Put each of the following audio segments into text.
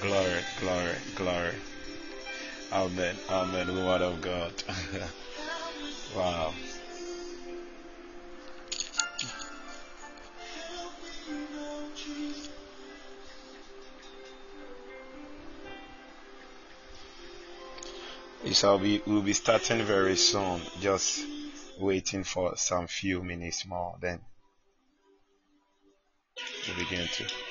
Glory, glory, glory. Amen, amen, woman of God. wow. So we will be starting very soon. Just waiting for some few minutes more, then we begin to.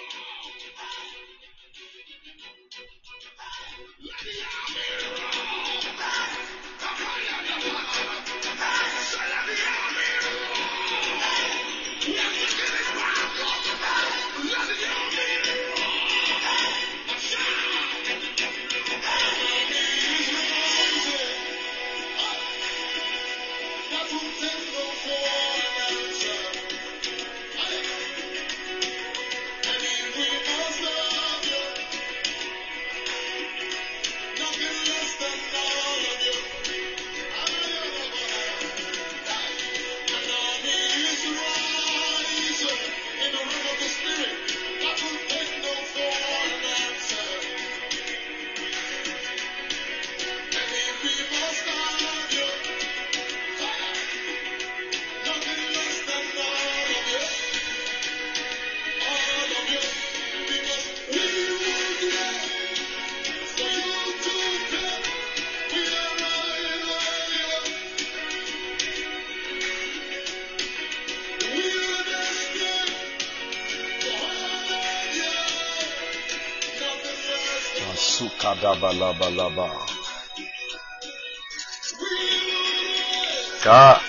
Sukadabalabalaba. God.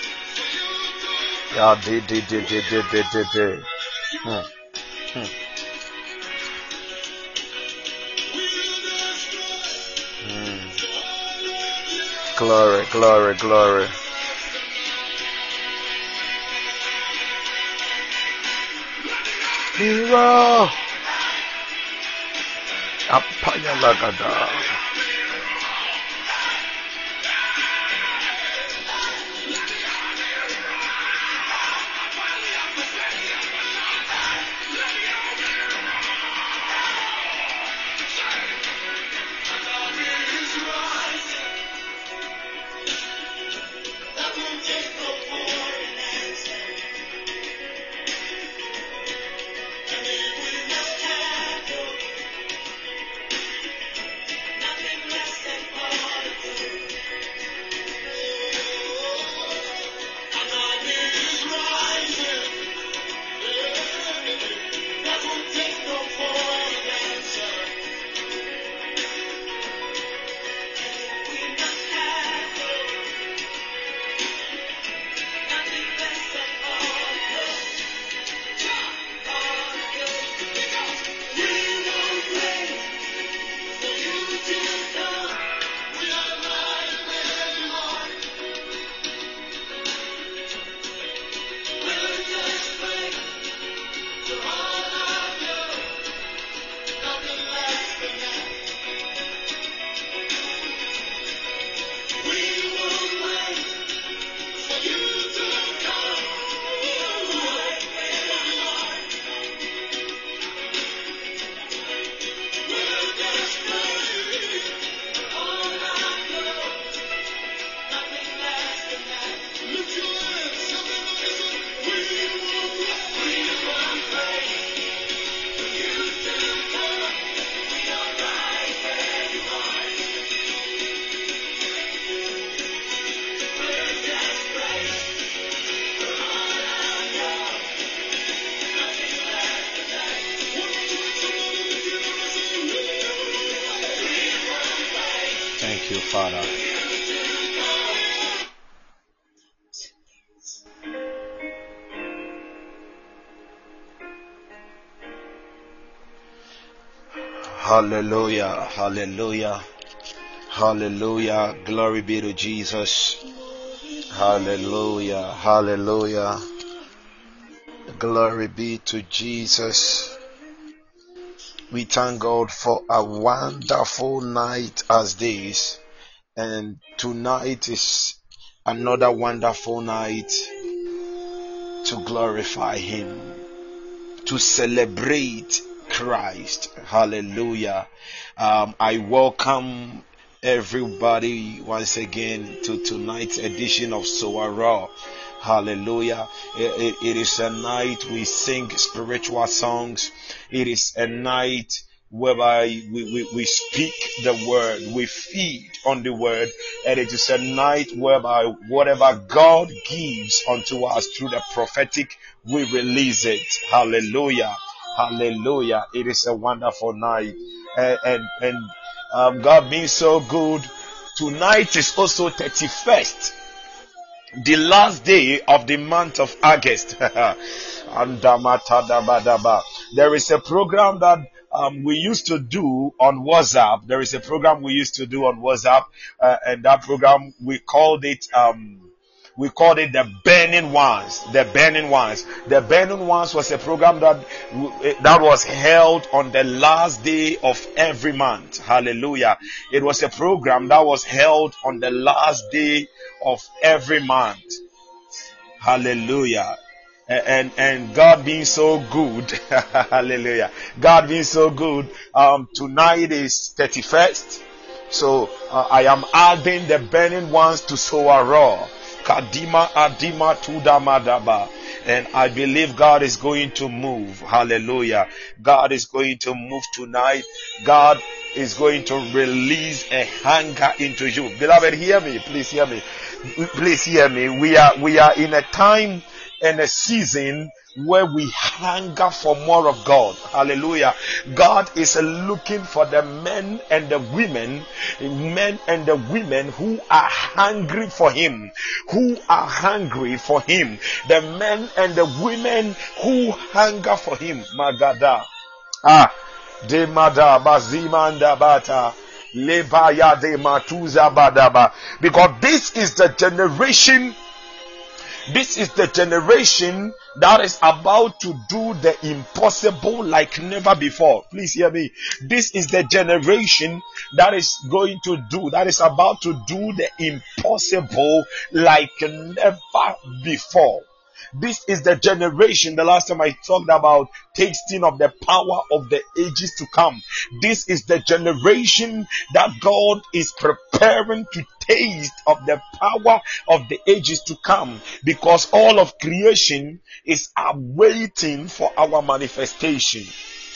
Yeah, de de de de de de de de. Hmm. Hmm. Hmm. Glory, glory, glory. Hero. Payalagada Hallelujah, hallelujah, hallelujah. Glory be to Jesus. Hallelujah, hallelujah. Glory be to Jesus. We thank God for a wonderful night as this. And tonight is another wonderful night to glorify Him, to celebrate Christ. Hallelujah. Um, I welcome everybody once again to tonight's edition of Soara. Hallelujah. It, it, it is a night we sing spiritual songs. It is a night whereby we, we, we speak the word, we feed on the word, and it is a night whereby whatever God gives unto us through the prophetic, we release it. Hallelujah. Hallelujah. It is a wonderful night. And, and, and um, God being so good, tonight is also 31st the last day of the month of August. there is a program that um, we used to do on WhatsApp. There is a program we used to do on WhatsApp, uh, and that program we called it. Um, we called it the burning ones the burning ones. The burning ones was a program that that was held on the last day of every month. Hallelujah. It was a program that was held on the last day of every month. Hallelujah. And and God being so good, hallelujah. God being so good. Um, tonight is 31st, so uh, I am adding the burning ones to Soara. Kadima Adima Tudamadaba. And I believe God is going to move. Hallelujah. God is going to move tonight. God is going to release a hunger into you. Beloved, hear me. Please hear me. Please hear me. We are, we are in a time and a season where we hunger for more of God. Hallelujah. God is looking for the men and the women, men and the women who are hungry for Him, who are hungry for Him, the men and the women who hunger for Him. Magada. Ah. De bazimanda bata. Lebaya de matuza badaba. Because this is the generation this is the generation that is about to do the impossible like never before. Please hear me. This is the generation that is going to do, that is about to do the impossible like never before. This is the generation. The last time I talked about tasting of the power of the ages to come. This is the generation that God is preparing to taste of the power of the ages to come because all of creation is awaiting for our manifestation.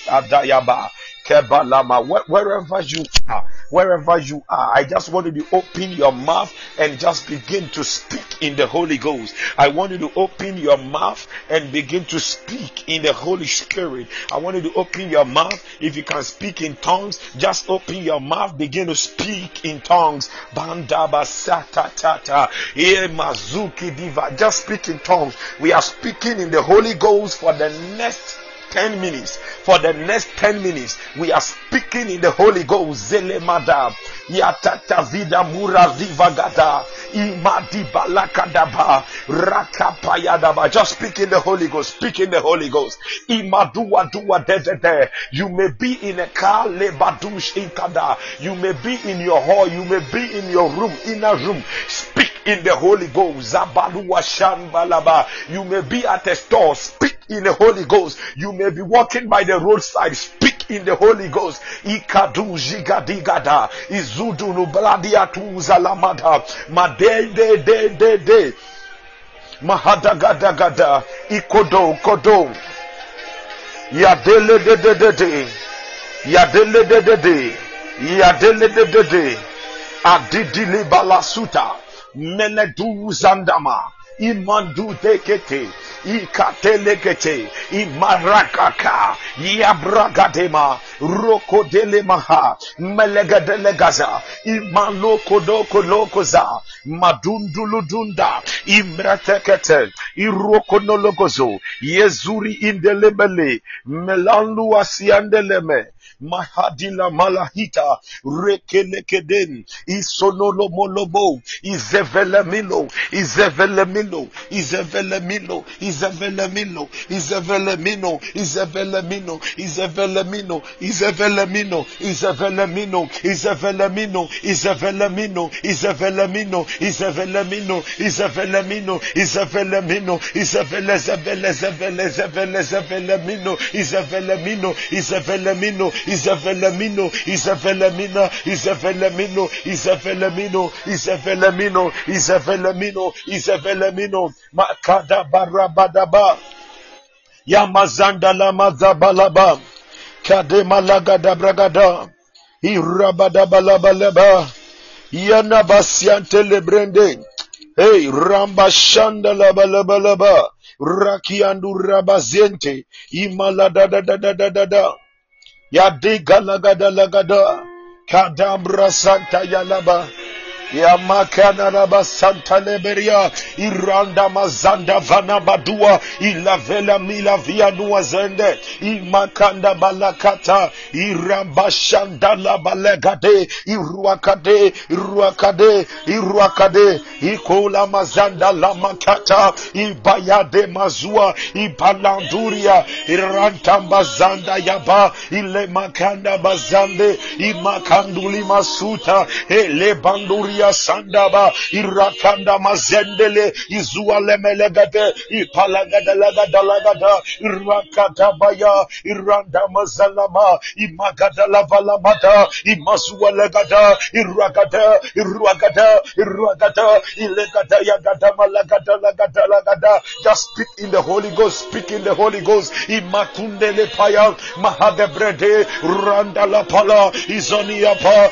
Adayaba. Kebalama, wherever you are, wherever you are, I just want you to open your mouth and just begin to speak in the Holy Ghost. I want you to open your mouth and begin to speak in the Holy Spirit. I want you to open your mouth. If you can speak in tongues, just open your mouth, begin to speak in tongues. Bandaba satatata, eh, mazuki diva. Just speak in tongues. We are speaking in the Holy Ghost for the next 10 minutes. For the next 10 minutes, we are speaking in the Holy Ghost. Zele madam. Yatata vida mura vivagada. Imadi balakadaba. Rakapayadaba. Just speak in the Holy Ghost. Speak in the Holy Ghost. Imadua dua de de de. You may be in a car. Lebadush inkada. You may be in your hall. You may be in your room. Inner room. Speak in the Holy Ghost. You may be at a store. Speak in the Holy Ghost. You may be walking by the roadside. Speak in the Holy Ghost. Ikadu jigadigada. Izudu nubladiatu zalamada. Made de de de. Ikodo kodo. De de de de. De de de. Yadele de de de. Adidili balasuta. Meledu zandama. Imandu dekete ikatelekete imarakaka yabragadema rokodelemaha melegadelegaza imalokodokolokoza madunduludunda imratekete irokonologozo yezuri indelebele melanluasiandeleme mahadila malahita rekelekeden isonolomolobo izevelemilo izevelemilo izevelemilo izevelemilo izevelemino izevelemino izevelemino Izevelemino, Izevelemino, Izevelemino, Izevelemino, Izevelemino, Izevelemino, Izevelemino, Izevelemino, Izevelezevele, Zevele, Zevele, Zevelemino, Izevelemino, Izevelemino, Isavelamino, Isavelamina, Isavelamino, Isavelamino, Isavelamino, Isavelamino, Isavelamino, Makada Barabadaba, Yamazanda Lamazabalaba, Kademalagada Bragada, Irabadabalabalaba, Yanabasiante Lebrende, Hey, Ramba Rambashanda Labalabalaba, Rakiandu Rabaziente, Imala da da da da da da da. Yadi Galagada Lagada, Kadabra Santa Yalaba, Yamakana raba santa leberia. Iranda mazanda vana badua. Ilavela mila via nua zende. Imakanda balakata. Irabashanda la balegade. Iruakade iruakade iruakade. Ikola mazanda la makata. Ibayade mazua. Ibalanduria. Iranta bazanda yaba. Ile makanda bazande. Imakanduli masuta. Ele banduri Maria Sandaba, Irakanda Mazendele, Izua Lemelegade, Ipalagada Lagada Lagada, Irakata Baya, Iranda Mazalama, Imagada Lavalamada, Imazua Legada, Iragada, Iragada, Iragada, Ilegada Yagada Malagada Lagada Lagada. Just speak in the Holy Ghost, speak in the Holy Ghost. Imakundele Paya, Mahadebrede, Randa La Pala, Izoniapa,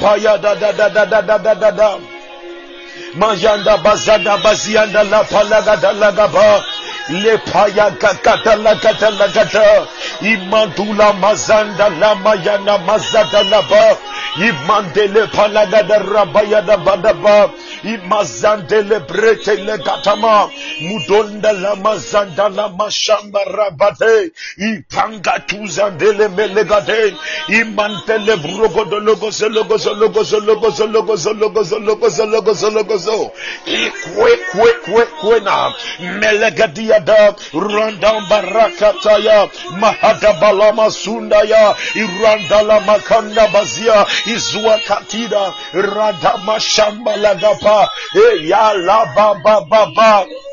پایا دا دا دا دا دا دا دا دا دا دا دا دا دا Le paya kakata la kata la. Imandula mazanda la mayana mazada la ba. Imandele palaga da rabaya da badaba. Imazandele brete le gatama. Mudonda la mazanda la mashamba rabate. Ipanga tuzandele melegade. Imantele brogo do logo se logo se logo se logo se logo se logo se logo se logo se logo se. Ikwe kwe kwe kwe na. Melegadia Ragada, Randamba Rakataya, Mahadabalama Sundaya, Irandala Makanda Bazia, Izuakatida, Radama Shambalagapa, Eyala eh, Baba Baba.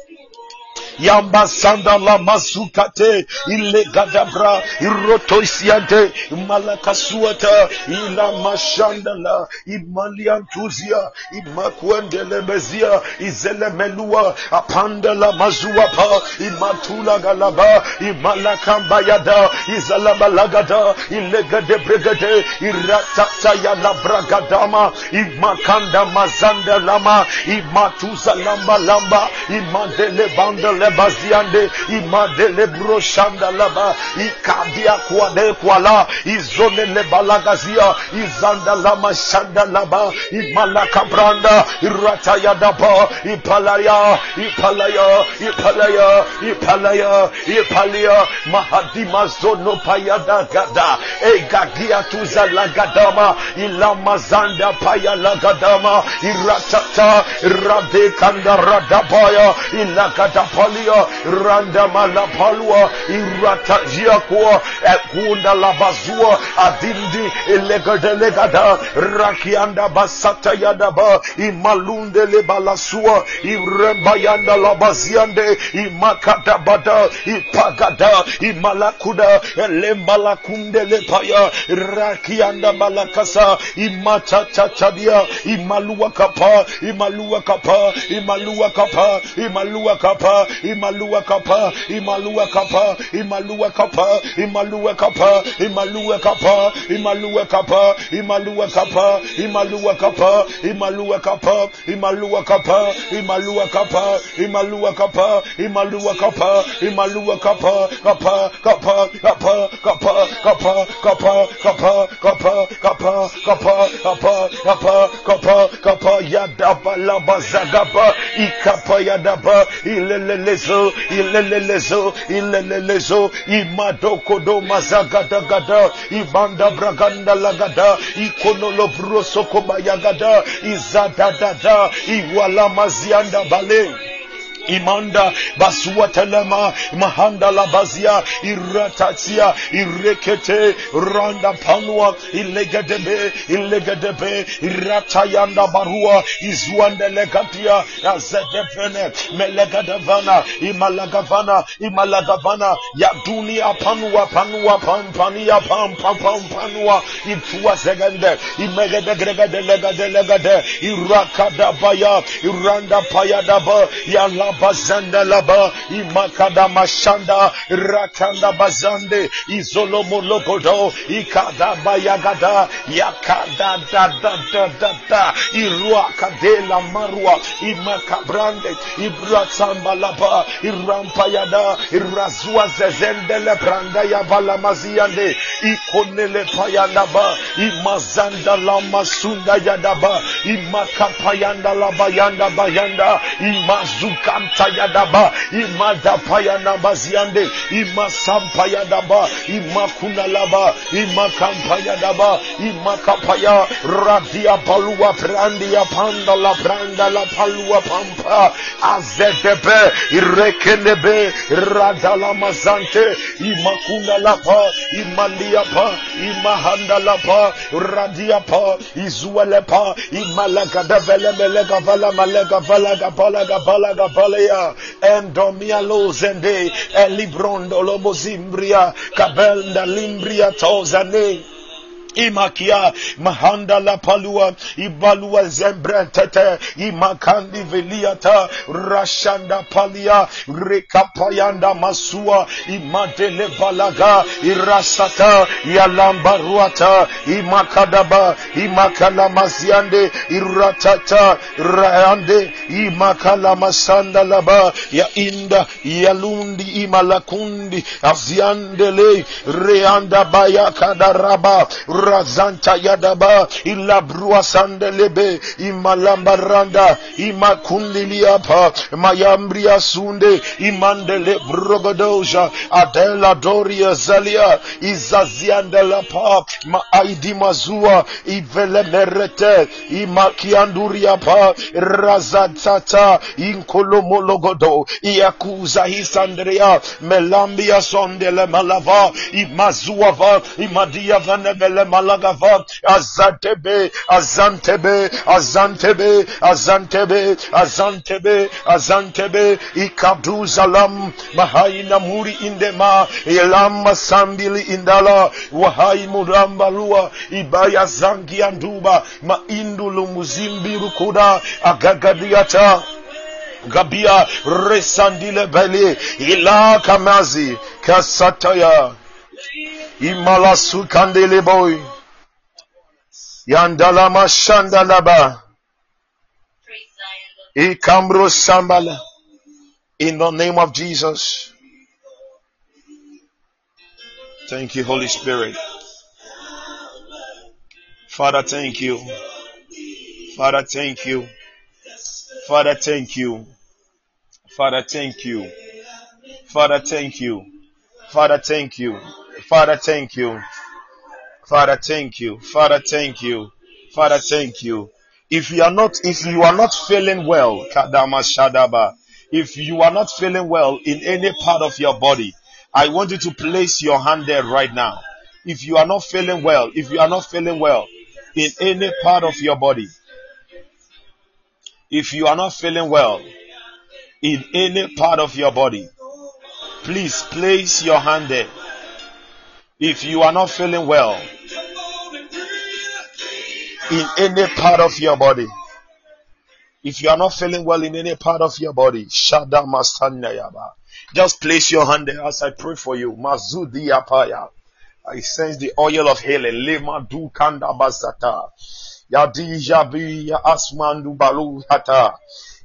Yamba sanda la mazukate ile gadabra iroto isiante malakasuata ila mashanda la imaliantuzia imakwendele bezia izele melua apanda la mazua pa imatula galaba imalakamba yada izalaba lagada ile gade bregade iratata ya la bragadama imakanda mazanda lama imatuza lamba lamba imandele bandele baziande imadele broshanda laba ikadia kwade kwala izone le balagazia izanda lama shanda laba imalaka branda irataya daba ipalaya ipalaya ipalaya ipalaya ipalaya mahadima zono payada gada egagia tuza lagadama ilama zanda paya lagadama iratata rade kanda radabaya ilagada palia randa malapalua iratajia kuwa ekunda labazua adindi elegadelegada rakianda basata yadaba imalunde lebalasua irebayanda labaziande imakadabada ipagada imalakuda elembalakunde lepaya rakianda balakasa imatatachadia imalua kapa imalua kapa imalua imalua kapa imalua kapa imalua kapa imalua kapa imalua kapa imalua kapa imalua kapa imalua kapa imalua kapa imalua kapa imalua kapa imalua kapa imalua kapa imalua kapa kapa kapa kapa kapa kapa kapa kapa kapa kapa kapa kapa kapa kapa kapa yadaba laba zagaba ikapa yadaba ilelelezo ilelelezo ilelelezo imadokodo mazagadagada ibanda braganda lagada ikonolo brosokobayagada izadadada iwala mazianda bale imanda baswatelema mahanda labazia iratatia irekete randa panua ilegedebe ilegedebe iratayanda barua izwandelegatia azedevene melegadevana imalagavana imalagavana yadunia panua panua pampania pampampanua ipfuazegende imegedegregedelegade legade irakadabaya iranda payadaba yalab bazanda laba imakada mashanda rakanda bazande izolo mologodo ikada bayagada yakada da da da da da irua kadela marua imakabrande ibratsamba laba irampayada irazua zezendele branda ya balamaziande ikonele payandaba imazanda la masunda yadaba imakapayanda la bayanda bayanda manta yadaba imadapa yanaba ziande imasampa yadaba imakuna laba imakampa yadaba imakapaya radia palua prandia panda la pranda la palua pampa azedebe irekenebe radalamazante imakuna lapa imandiapa imahanda lapa radiapa izuelepa imalagadavelemelegavalamalagavalaga palaga palaga palaga And Endomia Lozende, Elibrondolo Bozimbria, Cabelda Limbria Tozane. İmakia mahanda la palua ibalua zembrentete imakandi veliata rashanda palia rekapayanda masua imadele balaga irasata yalambaruata imakadaba imakala maziande iratata raande imakala masanda laba ya inda yalundi imalakundi aziandele reanda bayakadaraba razanta yadaba ilabrua sandelebe imalambaranda imakundiliapa mayambria sunde imandele brogodoja adela doria zalia izaziandelapa maaidi mazua ivele merete imakianduriapa razatata inkolomologodo iakuza hisandria melambia sondele malava imazuava imadia vanevele malagava azantebe azantebe azantebe azantebe azantebe ikaduzalam mahai namuri indema elama sambili indala wahai murambalua ibaya zangi anduba maindulu muzimbiru kuda agagadiata gabia resandile bele ila kamazi kasataya imalasu kandele boy. Yandalama shandalaba ikambro sambala. In the name of Jesus. Thank you Holy Spirit. Father thank you. Father thank you. Father thank you. Father thank you. Father thank you. Father thank you Father, thank you. Father, thank you. Father, thank you. Father, thank you. If you are not, if you are not feeling well, Kadama Shadaba, if you are not feeling well in any part of your body, I want you to place your hand there right now. If you are not feeling well, if you are not feeling well in any part of your body, if you are not feeling well in any part of your body, please place your hand there. If you are not feeling well in any part of your body, If you are not feeling well in any part of your body, Shada. Just place your hand there as I pray for you. Mazudi. I sense the oil of healing. Lema du kanda basata. Ya di jabi ya asmandu balu hata.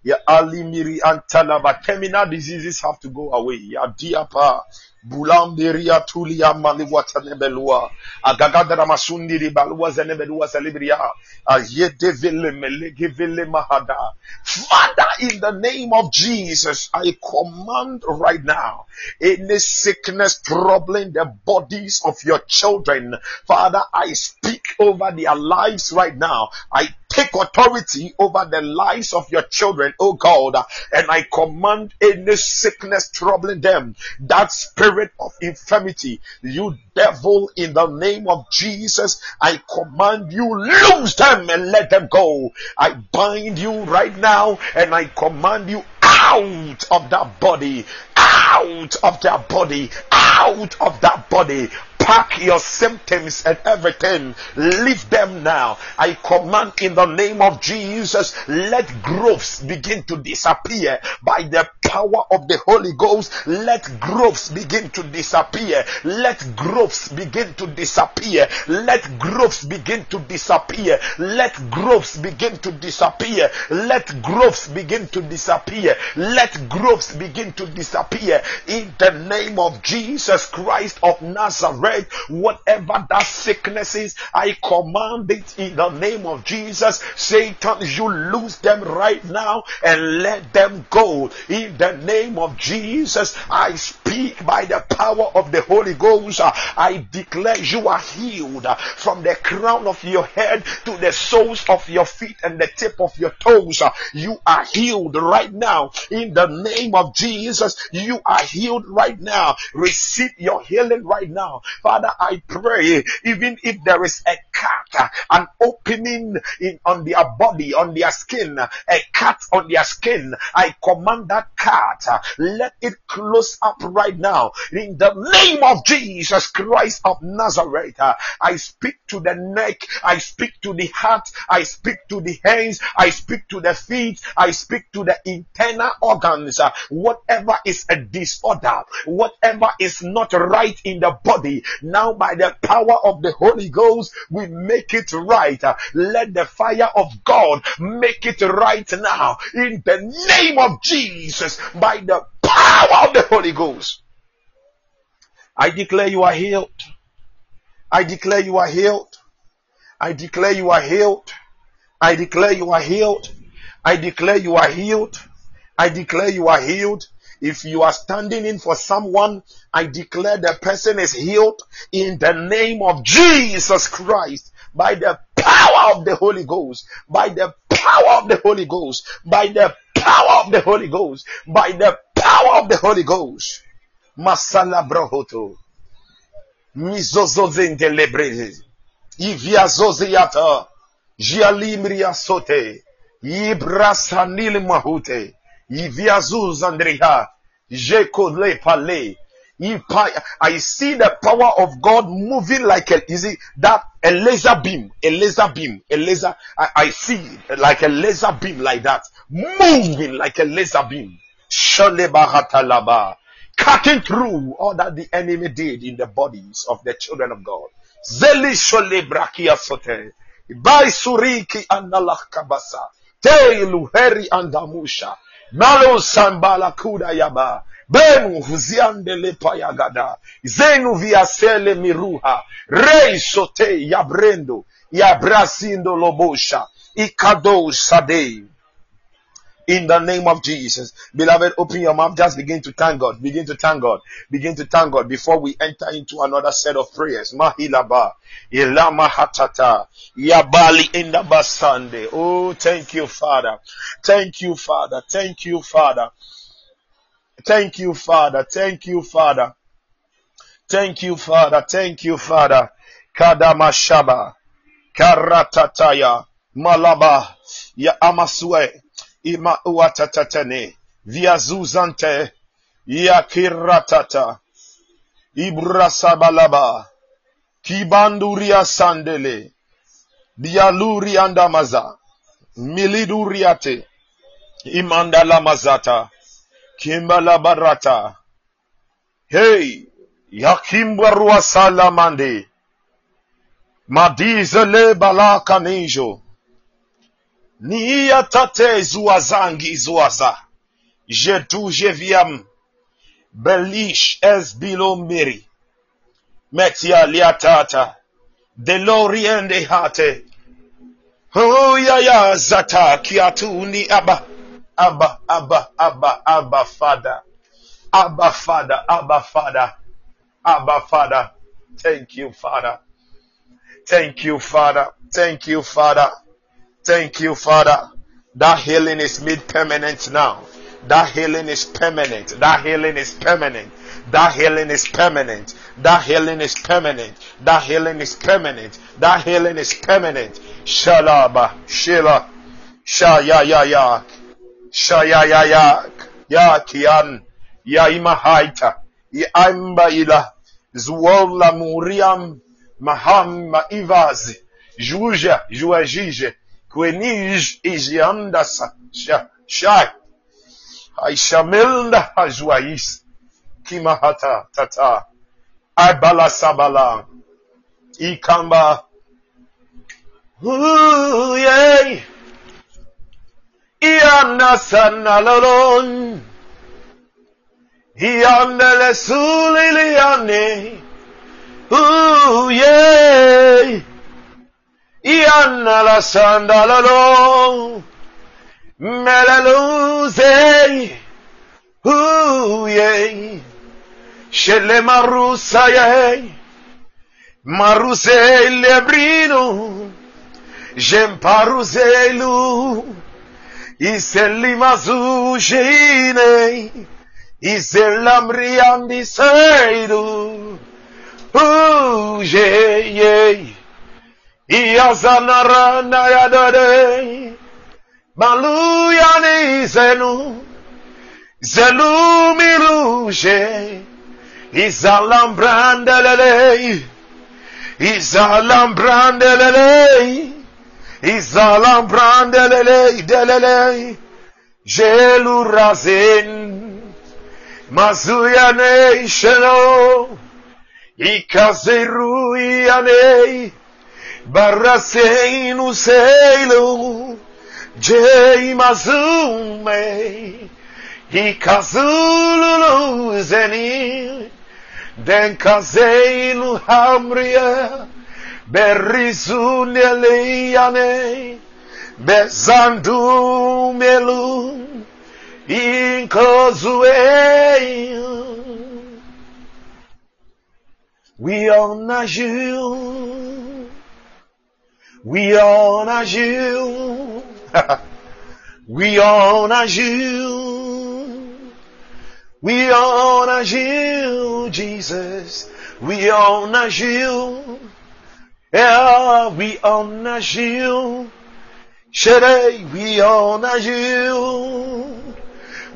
Ya alimiri antalaba. Terminal diseases have to go away. Ya diapa. Bulambiria tulia maliwata nebelua. Agagadara masundiri balua zenebelua zelibria. Ayedevele melegevele mahada. Father, in the name of Jesus, I command right now any sickness troubling the bodies of your children. Father, I speak over their lives right now. I take authority over the lives of your children, oh God, and I command any sickness troubling them, that spirit of infirmity, you devil, in the name of Jesus, I command you, lose them and let them go. I bind you right now and I command you out of that body, out of that body, out of that body pack your symptoms and everything. Leave them now. I command in the name of Jesus, let growths begin to disappear by the power of the Holy Ghost. Let growths begin to disappear. Let growths begin to disappear. Let growths begin to disappear. Let growths begin to disappear. Let growths begin to disappear. Let growths begin to disappear in the name of Jesus Christ of Nazareth whatever that sickness is, I command it in the name of Jesus. Satan, you lose them right now and let them go. In the name of Jesus, I speak by the power of the Holy Ghost. I declare you are healed from the crown of your head to the soles of your feet and the tip of your toes. You are healed right now. In the name of Jesus, you are healed right now. Receive your healing right now. Father, I pray, even if there is a cut, an opening in, on their body, on their skin, a cut on their skin, I command that cut, let it close up right now. In the name of Jesus Christ of Nazareth, I speak to the neck, I speak to the heart, I speak to the hands, I speak to the feet, I speak to the internal organs. Whatever is a disorder, whatever is not right in the body, now by the power of the Holy Ghost, we make it right. Let the fire of God make it right now in the name of Jesus by the power of the Holy Ghost. I declare you are healed. I declare you are healed. I declare you are healed. I declare you are healed. I declare you are healed. I declare you are healed. If you are standing in for someone, I declare the person is healed in the name of Jesus Christ by the power of the Holy Ghost, by the power of the Holy Ghost, by the power of the Holy Ghost, by the power of the Holy Ghost. Masala brohoto. Mizozozende lebreze. Ivia zoziata. Jialimria sote. Ibrasanil mahute. Iviazuz Andrea. Jekole Pale. I see the power of God moving like a, is it that a laser beam, a laser beam, a laser. I, I see like a laser beam like that, moving like a laser beam. Cutting through all that the enemy did in the bodies of the children of God. Zeli shole brakia bai suriki andalach kabasa, heri andamusha. Malo sambala kuda yaba. Benu huziande lepa yagada. Zenu viasele miruha. Rei sote yabrendo. Yabrasindo lobosha. Ikado sadei in the name of Jesus. Beloved, open your mouth. Just begin to thank God. Begin to thank God. Begin to thank God before we enter into another set of prayers. Mahilaba. Ilama hatata. Yabali in the basande. Oh, thank you, Father. Thank you, Father. Thank you, Father. Thank you, Father. Thank you, Father. Thank you, Father. Thank you, Father. Kadamashaba. Karatataya. Malaba. Ya amasue ima uatatatene. Via zuzante. Ya kiratata. ibrasabalaba kibanduria sandele dialuri andamaza miliduriate Imandala mazata kimbalabarata hei yakimbwarua salamande. Madizele balakanijo niiyatate zuazangi zuaza jeduje viam. Belish es bilombiri metia liatata deloriende hate. Huyaya zata kiatuni aba. Abba, Abba, Abba, Abba, Father. Abba, Father, Abba, Father. Abba, Father. Thank you, Father. Thank you, Father. Thank you, Father. Thank you, Father. That healing is made permanent now. That healing is permanent. That healing is permanent. That healing is permanent. That healing is permanent. That healing is permanent. That healing is permanent. Shalaba, Shila, Shaya, ya, ya. Ya, Shayayayak, Yakian, Yaimahaita, Iambaila, Zuola Muriam, Maham Maivazi, Juja, Juajije, Quenij, Igianda, Shai, Aishamelda, Ajuais, Kimahata, Tata, Abala Ikamba, Ooh, yay! Ianna لون يان رسول لياني Ooh, yeah. Ianna la sandalalo. Melaluze. Ooh, yeah. Shelle marusa, yeah. Maruse lebrino. J'aime pas يسلم زوجيني يسر الأمر عندي سيد جي يزن رنا يا دادي مالو يعني زنو زلو ميلوشي يزالم براندللي يزالم براندللي Izalambrandele. Izalambrandele. Delele. Jelu razen. Mazuyane sheno. Ikazeru yane. Baraseinu seilu. Jei mazume. Ikazulu zeni. Den hamria. Berizuneliane. Bezandu melu. Inkozue. We honor you. We honor you. we honor you. We honor you, Jesus. We honor you. We honor you. Today we honor you.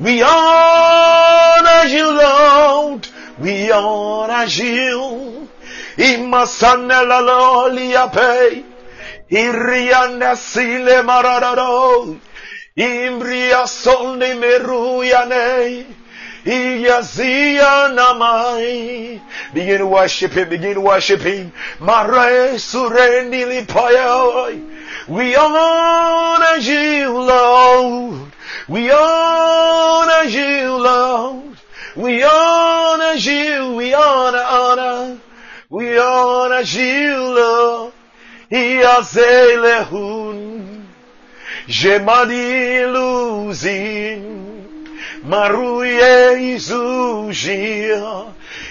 We honor you, Lord. We honor you. Imasanela loliape. Irianda sile maradado. Imbria sonde meruyane. Iyazia namai. Begin to worship him. Begin to worship him. We honor you, Lord. We honor you, Lord. We honor you. We honor, honor. We honor you, Lord. מרויי זוז'יר,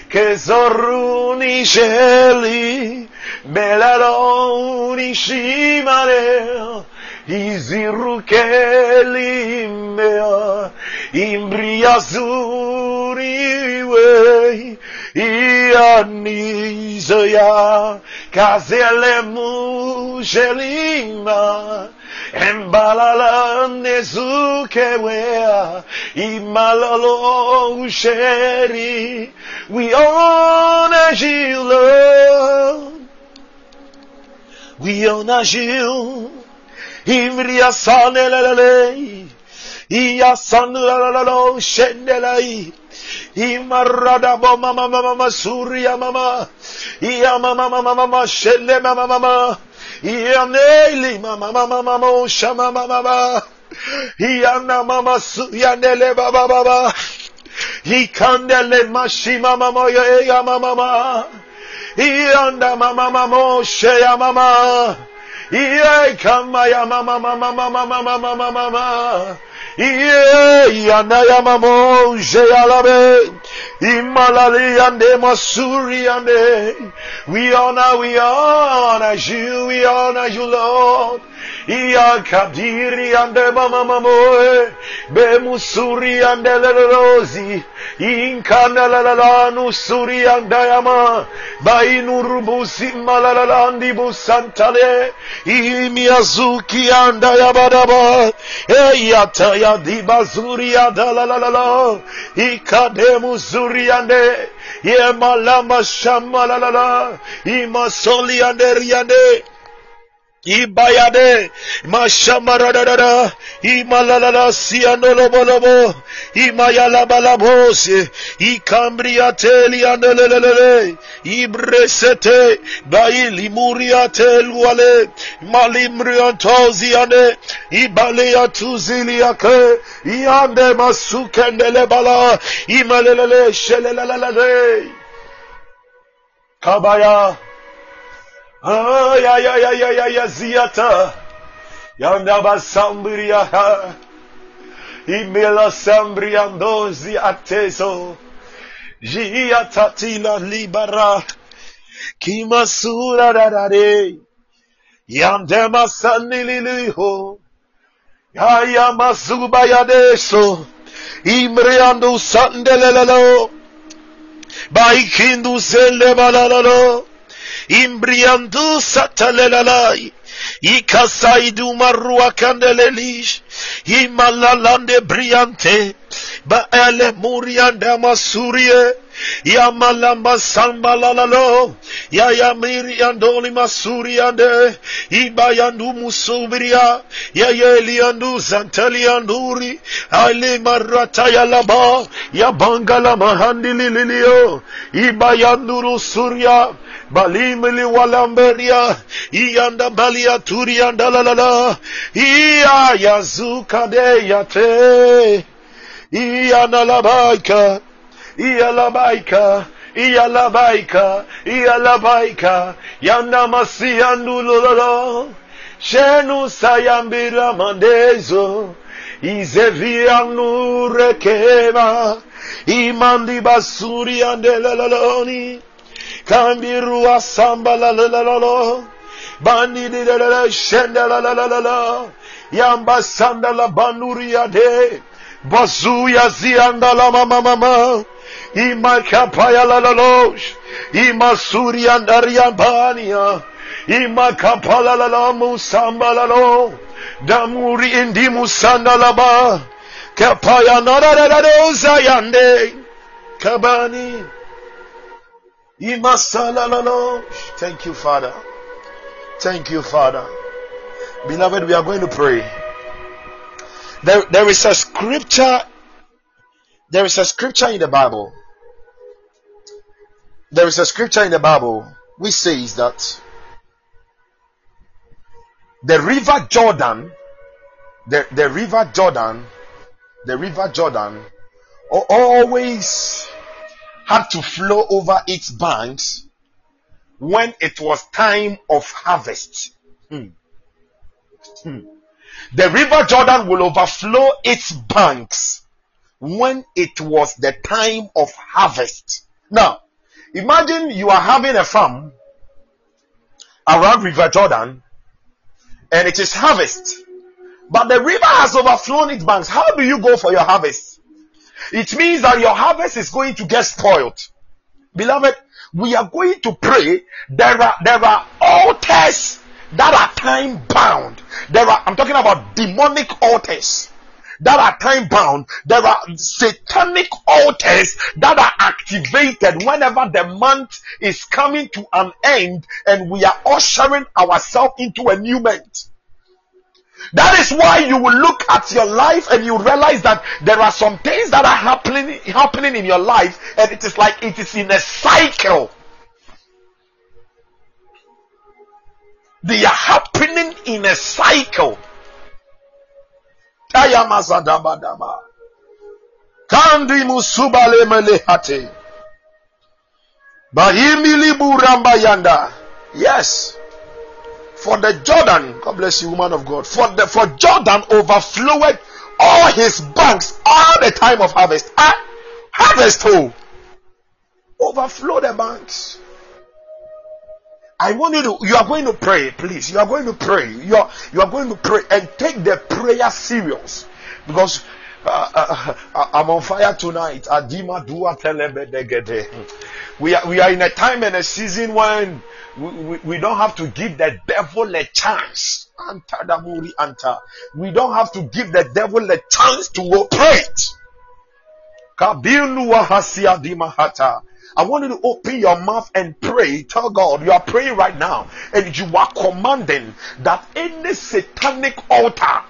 כזורוני שלי, בלעלוני שימרר, הזהירו כלים, אם בריאה זורי ווי, אני זויה, כזה למו של אמא. Embalala nezukewea. Imalalo sheri. We honor you, Lord. We honor you. Imria sanelele. Iya sanulalo shendelai. Imarada mama mama mama surya mama. Iya mama mama shelle mama mama yaneli mama mama mama oşa mama mama. Yana mama su yanele baba baba. Yikandele maşi mama moya eya mama mama yanda mama mama oşa ya mama. Yekama ya mama mama mama mama mama mama. Iye yana ya mama sheya labe. Imalali ande masuri ande. We honor, we honor you, we honor you, Lord. Iya kadiri ande mama mamoe. Be musuri ande lerozi. Inkana la la la nusuri ande yama. Bainurubusi malalalandi busantale. Imiazuki anda yabadaba. Eyata ya dibazuri anda la la la la. Ikademu zuri ande. Yemalama shama la la la. Imasoli ande riande. İbayade maşamara da da da imalala siyanolo Ibayade mashamararara imalalala sianolobolobo imayalabalabose ikambriatelianelelelele ibresete bailimuriateluale malimriantoziane ibaleyatuziliake iande masukendele masukendelebala imalelele şelelelelele kabaya Ah ya ya ya ya ya ya ziyata. Yanda basambır ya ha. Imela sambriando ziatezo. Jia tatila libara. Kimasura rarare. Yandema sanililiho. Ya ya mazuba ya deso. Imreando sandelelelo. Baikindu selebalalalo. Imbriandu satalalai ikasaidu marua kandelelish imalalande briante baele murianda masurie yamalamba sambalalalo yayamiri andoli masuri ande ibayandu musubiria yayeliandu zantalianduri ale marataya laba yabangala mahandilililio ibayanduru surya balimili walamberia iyanda balia turianda lalala iya yazukade sukadeyate. İyanalabayka. İyalabayka. Iyalabayka. İyalabayka. Yanamasi yanulolo. Şenu sayan bir amadezo. İzeviyanlu rekema. İmandi basuri andelaloni. Kandiru asamba la la la la la. Bandi la la la Yamba sanda la banuria de. Bazuya zianda la mama mama. Ima kapaya la la losh. Ima surya ndaria bania. Ima kapala la la musamba la lo. Damuri indi musanda la ba. Kapaya na la la la la zayande. Kabani. Thank you, Father. Thank you, Father. Beloved, we are going to pray. There, there is a scripture. There is a scripture in the Bible. There is a scripture in the Bible which says that the river Jordan, the, the river Jordan, the river Jordan always had to flow over its banks when it was time of harvest. Hmm. Hmm. The river Jordan will overflow its banks when it was the time of harvest. Now, imagine you are having a farm around River Jordan and it is harvest, but the river has overflown its banks. How do you go for your harvest? It means that your harvest is going to get spoiled. Beloved, we are going to pray. There are, there are altars that are time bound. There are, I'm talking about demonic altars that are time bound. There are satanic altars that are activated whenever the month is coming to an end and we are ushering ourselves into a new month. That is why you will look at your life and you realize that there are some things that are happening happening in your life and it is like it is in a cycle. They are happening in a cycle. Taya mazadaba dama. Kandi musubale melehate. Bahimili buramba yanda. Yes. For the Jordan, God bless you, woman of God. For the for Jordan overflowed all his banks all the time of harvest. Ah, harvest oh. Overflow the banks. I want you to, you are going to pray, please. You are going to pray. You are, you are going to pray and take the prayer serious because uh, uh, uh, I'm on fire tonight. We are, we are in a time and a season when we, we, we don't have to give the devil a chance. We don't have to give the devil a chance to operate. I want you to open your mouth and pray. Tell God you are praying right now and you are commanding that any satanic altar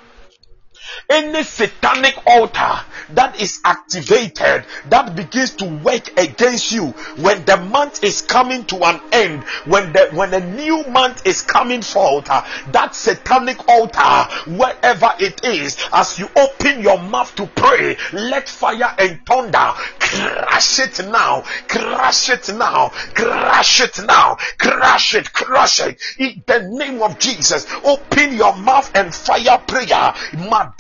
any satanic altar that is activated that begins to work against you when the month is coming to an end when the when a new month is coming forth uh, that satanic altar wherever it is as you open your mouth to pray let fire and thunder crash it now crash it now crash it now crash it crush it. In the name of jesus open your mouth and fire prayer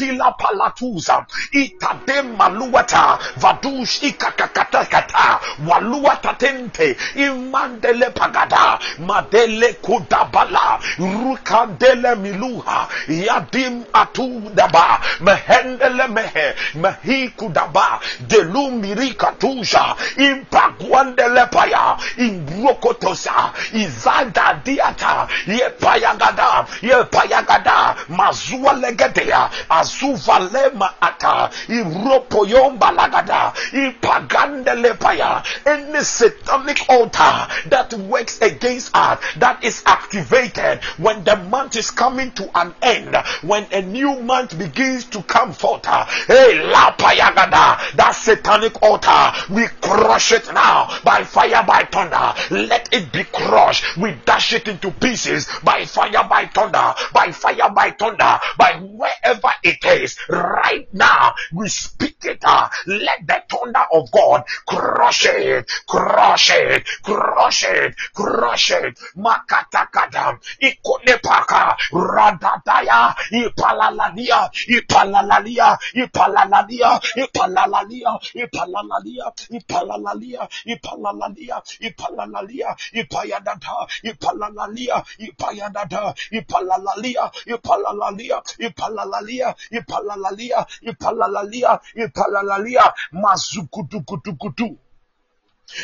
Madila palatuza itade maluata vadush ikakakatakata waluata tente. Imandele pagada. Madele kudabala. Rukandele miluha. Yadim atudaba. Mehendele mehe. Mehi kudaba. Delu mirikatuja impagwandele paya. Imbrokotosa. Izada diata. Ye payagada ye payagada mazua legedea azuvalema ata iropoyomba lagada ipagandelepaya any satanic altar that works against us that is activated when the month is coming to an end when a new month begins to come forth eh, hey la payagada that satanic altar we crush it now by fire by thunder. Let it be crushed we dash it into pieces by fire by thunder by fire by thunder by wherever it is right now. We speak it. Uh, let the thunder of God crush it, crush it, crush it, crush it. Makatakada, ikonepaka, radadaya, ipalalalia, ipalalalia, ipalalalia, ipalalalia, ipalalalia, ipalalalia, ipalalalia, ipalalalia, ipayadada, ipalalalia, ipayadada, ipalalalia, ipalalalia, ipalalalia, ipalalalia, ipalalalia, ipalalalia, mazukutukutukutu.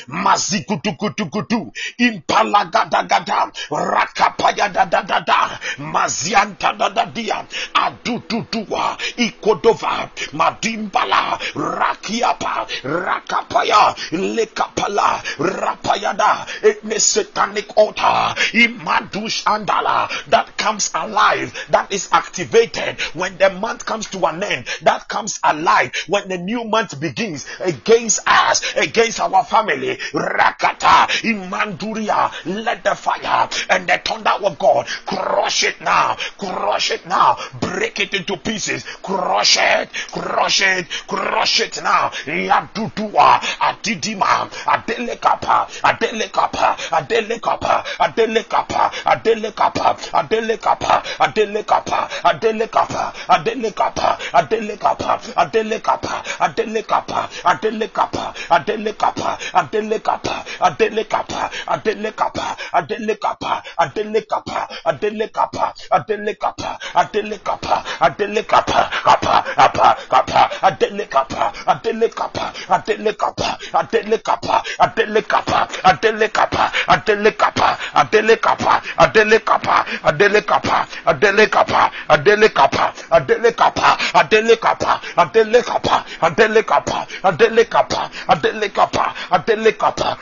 Mazikutukutukutu. Impalagadagada rakapayadadadada. Maziantadadadia. Adududuwa. Ikodova. Madimbala. Rakiapa. Rakapaya. Lekapala. Rapayada. A satanic altar. Imadush andala. That comes alive. That is activated. When the month comes to an end that comes alive. When the new month begins against us against our family family. Rakata, Imanduria, let the fire and the thunder of God crush it now, crush it now, break it into pieces, crush it, crush it, crush it now. Yadutua, Adidima, Adelekapa, Adelekapa, Adelekapa, Adelekapa, Adelekapa, Adelekapa, Adelekapa, Adelekapa, Adelekapa, Adelekapa, Adelekapa, Adelekapa, Adelekapa, Adelekapa, adelekapa adelekapa adelekapa adelekapa adelekapa adelekapa adelekapa adelekapa adelekapa kapa kapa kapa adelekapa adelekapa adelekapa adelekapa adelekapa adelekapa adelekapa adelekapa adelekapa adelekapa adelekapa adelekapa adelekapa adelekapa adelekapa adelekapa adelekapa adelekapa adelekapa adelekapa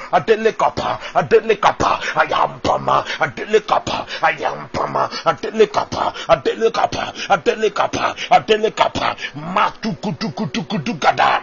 adelekapa ayampama adelekapa ayampama adelekapa adelekapa adelekapa adelekapa. Matukutukutukudugada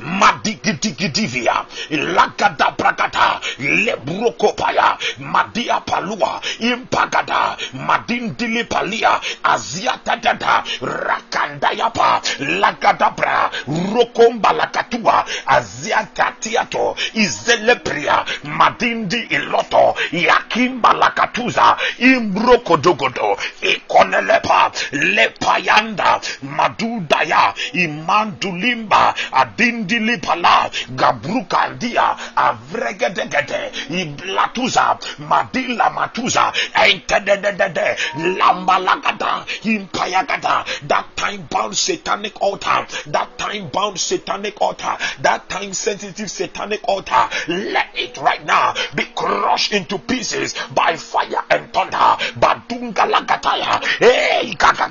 madigidigidivia lagada bragada lebrokopaya madia palua impagada madindili palia aziatadada rakandayapa lagadabra rokomba lakatua aziatatiato izelepria madindi iloto yakimba lakatuza imbrokodogodo ikonelepa lepayanda madudaya imandulimba adindi indilipala gabrukandia avregedegede iblatuza madila matuza entedededede lambalagada impayagada. That time bound satanic altar that time bound satanic altar that time sensitive satanic altar let it right now be crushed into pieces by fire and thunder. Badunga lagataya hey gata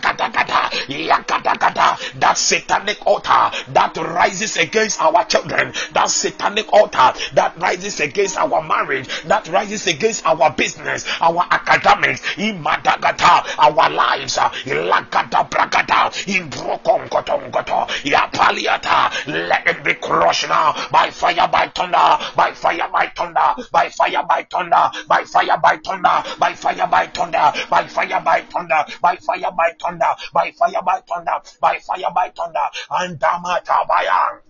yakata that satanic altar that rises against against our children, that satanic altar that rises against our marriage, that rises against our business, our academics, imadagata, our lives, uh, ilagata bragata, imbrokongotongoto, yapaliata, let it be crushed now by fire, by thunder, by fire, by thunder, by fire, by thunder, by fire, by thunder, by fire, by thunder, by fire, by thunder, by fire, by thunder, by fire, by thunder, by fire, by thunder, and Damatabaya.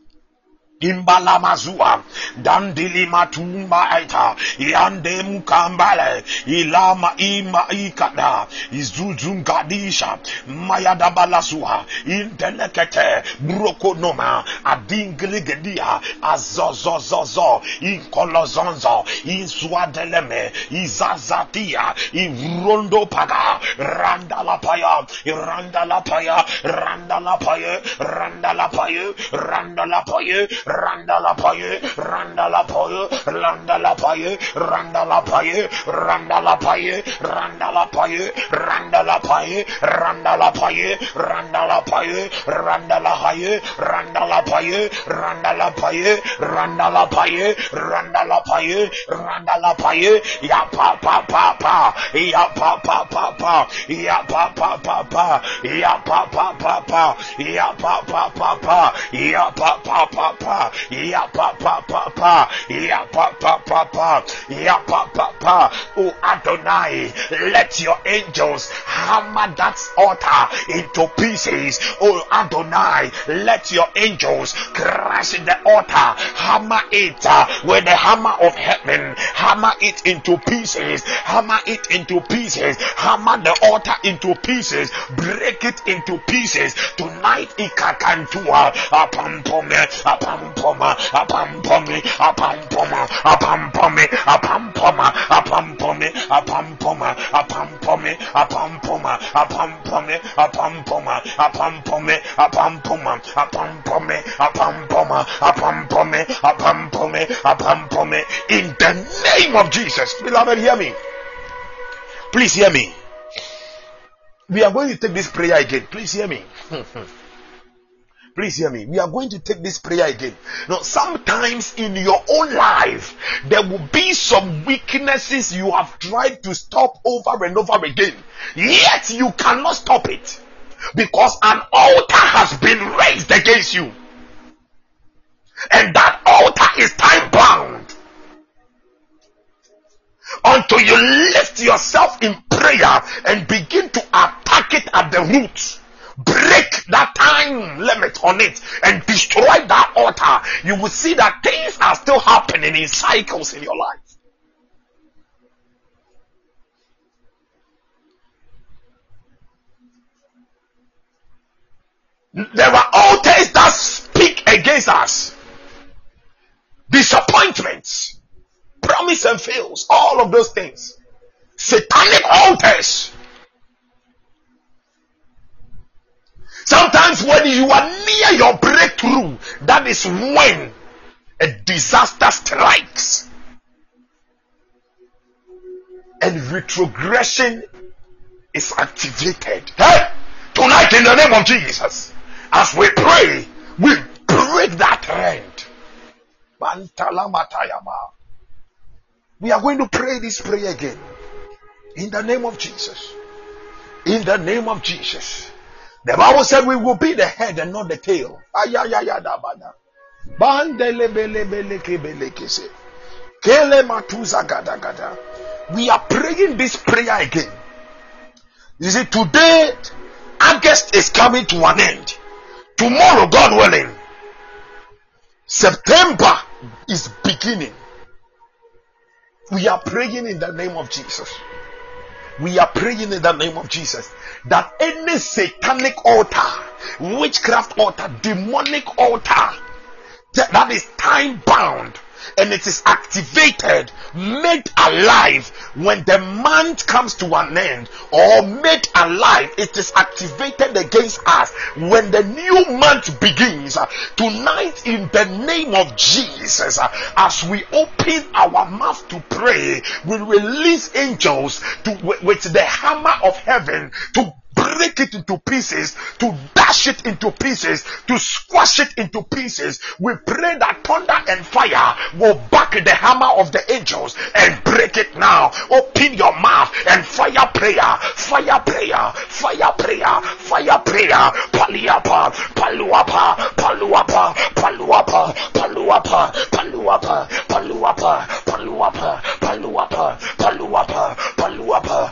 Imbalamazua. Dandili matumba aita. Yande mukambale. Ilama ima ikada. Izuzungadisha. Mayada balasua intelekete. Brokonoma. Adingiligedia. Azozozozo. Inkolozonzo. Insuadeleme. Izazatia. Irondo paga randalapaya randalapaya randalapaya randalapaya randalapaya Randa la paye, randa la paye, randa la paye, randa la paye, randa la paye, randa la paye, randa la paye, randa la paye, randa la paye, randa la paye, randa la paye, randa la paye, randa la paye, randa la paye, randa la paye, ya pa pa pa pa, ya pa pa pa pa, ya pa pa pa pa, ya pa pa pa pa, ya pa pa pa pa, ya pa pa pa pa ya pa pa pa pa, ya pa pa pa pa, ya pa pa pa. Oh Adonai, let your angels hammer that altar into pieces. Oh Adonai, let your angels crash the altar, hammer it uh, with the hammer of heaven, hammer it into pieces, hammer it into pieces, hammer the altar into pieces, break it into pieces. Tonight, ikakantua, apampome, apam apampoma, apampome, apampoma, apampome, apampoma, apampome, apampoma, apampome, apampoma, apampome, apampoma, apampome, apampoma, apampome, apampoma, apampome, apampome, apampome, in the name of Jesus. Beloved, hear me. Please hear me. We are going to take this prayer again. Please hear me. Please hear me. We are going to take this prayer again. Now, sometimes in your own life, there will be some weaknesses you have tried to stop over and over again. Yet you cannot stop it. Because an altar has been raised against you. And that altar is time bound. Until you lift yourself in prayer and begin to attack it at the roots break that time limit on it and destroy that altar, you will see that things are still happening in cycles in your life. There are altars that speak against us. Disappointments, promise and fails, all of those things. Satanic altars Sometimes when you are near your breakthrough, that is when a disaster strikes. And retrogression is activated. Hey, tonight in the name of Jesus, as we pray, we break that trend. We are going to pray this prayer again. In the name of Jesus. In the name of Jesus. The Bible said we will be the head and not the tail. We are praying this prayer again. You see, today, August is coming to an end. Tomorrow, God willing, September is beginning. We are praying in the name of Jesus. We are praying in the name of Jesus that any satanic altar, witchcraft altar, demonic altar that is time bound and it is activated, made alive when the month comes to an end, or made alive, it is activated against us when the new month begins. Uh, tonight, in the name of Jesus, uh, as we open our mouth to pray, we release angels to with the hammer of heaven to break it into pieces, to dash it into pieces, to squash it into pieces. We pray that thunder and fire will back the hammer of the angels and break it now. Open your mouth and fire prayer, fire prayer, fire prayer, fire prayer. Paliapa, paluapa, paluapa, paluapa, paluapa, paluapa, paluapa, paluapa, paluapa, paluapa, paluapa, paluapa,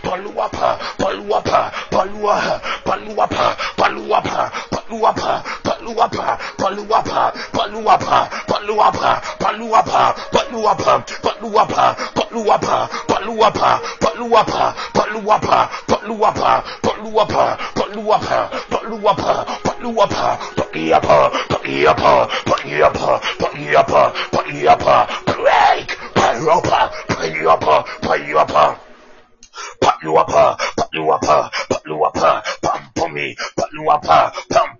paluapa, paluapa, paluapa, paluapa, paluapa, paluapa, paluapa, paluapa, paluapa, paluapa, paluapa, paluapa, paluapa, paluapa, paluapa, paluapa, pakiapa, pakiapa, pakiapa, pakiapa, pakiapa, break, paluapa, paluapa, paluapa. Paluapa, paluapa, paluapa, pampomi, paluapa, pampomi,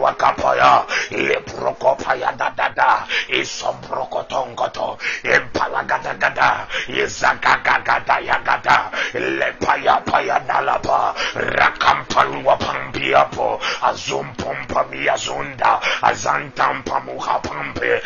rapampalua kapaya, leprokopaya dadada, isomprokotongoto, impalagada izagagagada yagada, lepaya paya nalapa, rakampalua pampiapo, azumpumpa miazunda, azantampa muha pampe,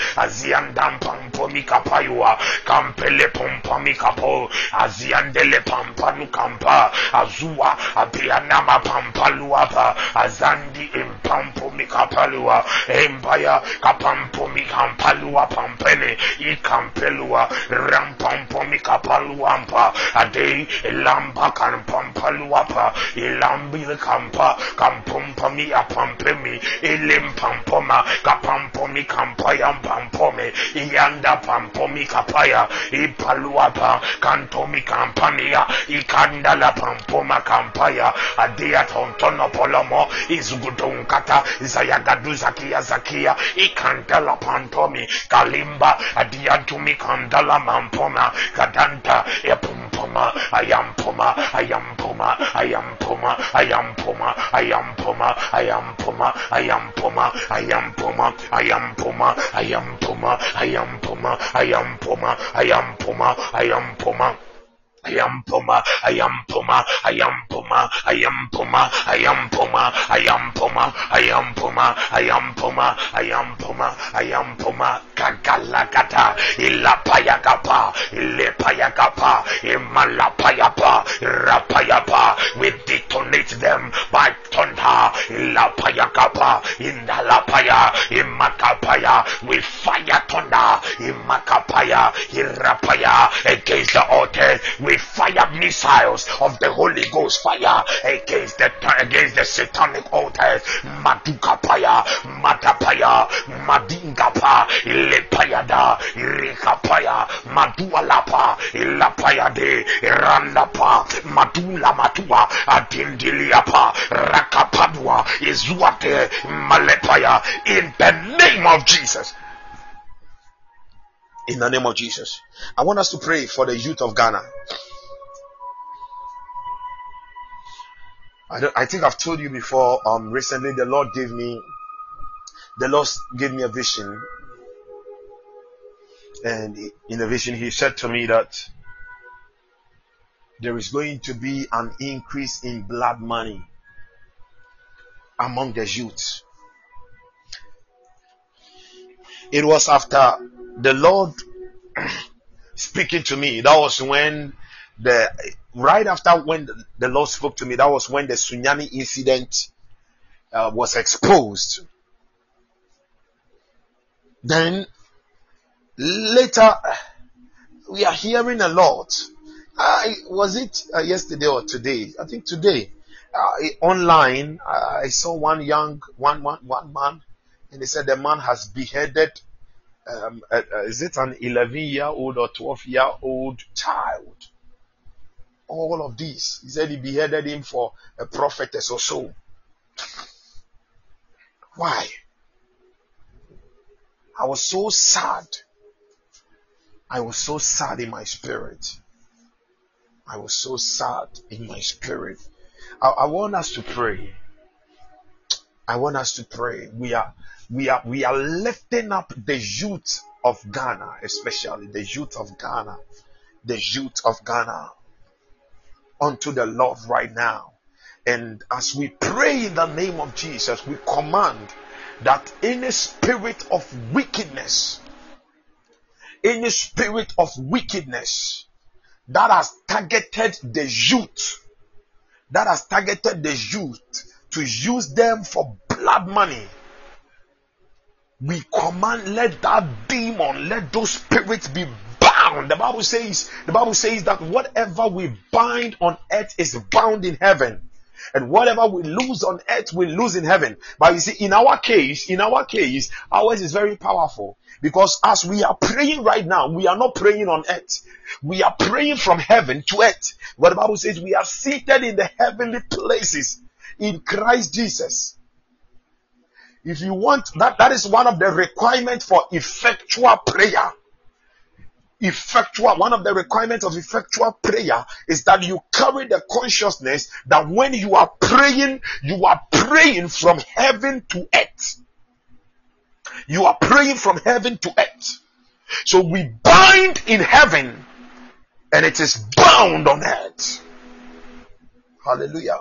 mikapayua kampele pompa mikapo aziandele pampa nukampa azua apianama pampaluapa azandi impampo mikapalua embaya kapampo mikampalua pampene ikampelua rampampo mikapaluampa adei elamba kampampaluapa elambile kampa kampompa mi apampemi elem pampoma kapampomi kampayam iyanda pampomi kapaya ipaluapa kantomi kampania ikandala pampoma kampaya adia tontono polomo izugudunkata zayagadu zakia zakia ikandala pantomi kalimba adiantumi kandala mampoma kadanta epumpoma ayampoma ayampoma ayampoma ayampoma ayampoma ayampoma ayampoma ayampoma ayampoma ayampoma ayampoma I am Puma, I am Puma, I am Puma ayampoma ayampoma ayampoma Ayampoma, ayampoma, ayampoma, ayampoma, ayampoma, ayampoma, ayampoma, ayampoma, ayampoma, ayampoma, kagalagata, ilapayagapa, ilepayagapa, imalapayapa, rapayapa. We detonate them by thunder, ilapayagapa, indalapaya, imakapaya. We fire thunder, imakapaya, irapaya against the altar. We fire missiles of the Holy Ghost fire against the against the satanic altars. Madukapaya, Matapaya, Madingapa, Ilepayada, Irikapaya, Madualapa, Ilapayade, Irandapa, Madula Matua, Adindiliapa, Rakapadua, Izuate, Malepaya, in the name of Jesus in the name of Jesus. I want us to pray for the youth of Ghana. I, I think I've told you before. Um, recently the Lord gave me, the Lord gave me a vision, and in the vision He said to me that there is going to be an increase in blood money among the youth. It was after the Lord speaking to me. That was when the right after when the, Lord spoke to me. That was when the Sunyani incident uh, was exposed. Then later we are hearing a lot. Uh, was it uh, yesterday or today? I think today. Uh, online, I saw one young one, one, one man, and they said the man has beheaded um, uh, uh, is it an 11 year old or 12 year old child? All of these. He said he beheaded him for a prophetess or so. Why? I was so sad. I was so sad in my spirit. I was so sad in my spirit. I, I want us to pray. I want us to pray. We are we are we are lifting up the youth of Ghana, especially the youth of Ghana, the youth of Ghana unto the Lord right now. And as we pray in the name of Jesus, we command that any spirit of wickedness, any spirit of wickedness that has targeted the youth, that has targeted the youth to use them for blood money, we command let that demon let those spirits be bound. The bible says the bible says that whatever we bind on earth is bound in heaven. And whatever we lose on earth we lose in heaven. But you see in our case in our case ours is very powerful. Because as we are praying right now we are not praying on earth. We are praying from heaven to earth. What the bible says we are seated in the heavenly places in christ jesus if you want that, that is one of the requirements for effectual prayer. Effectual, one of the requirements of effectual prayer is that you carry the consciousness that when you are praying, you are praying from heaven to earth. You are praying from heaven to earth. So we bind in heaven and it is bound on earth. Hallelujah.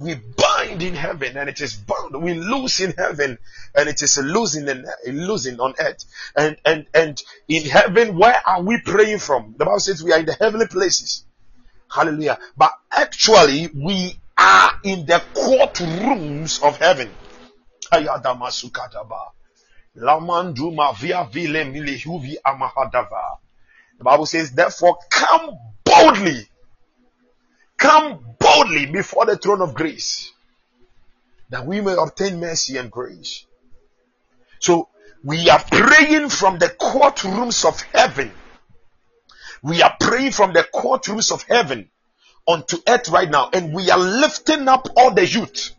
We bind in heaven and it is bound. We lose in heaven and it is losing in losing on earth. And and and in heaven, where are we praying from? The Bible says we are in the heavenly places. Hallelujah. But actually, we are in the courtrooms of heaven. The Bible says, therefore, come boldly Come boldly before the throne of grace that we may obtain mercy and grace. So we are praying from the courtrooms of heaven. We are praying from the courtrooms of heaven onto earth right now, and we are lifting up all the youth.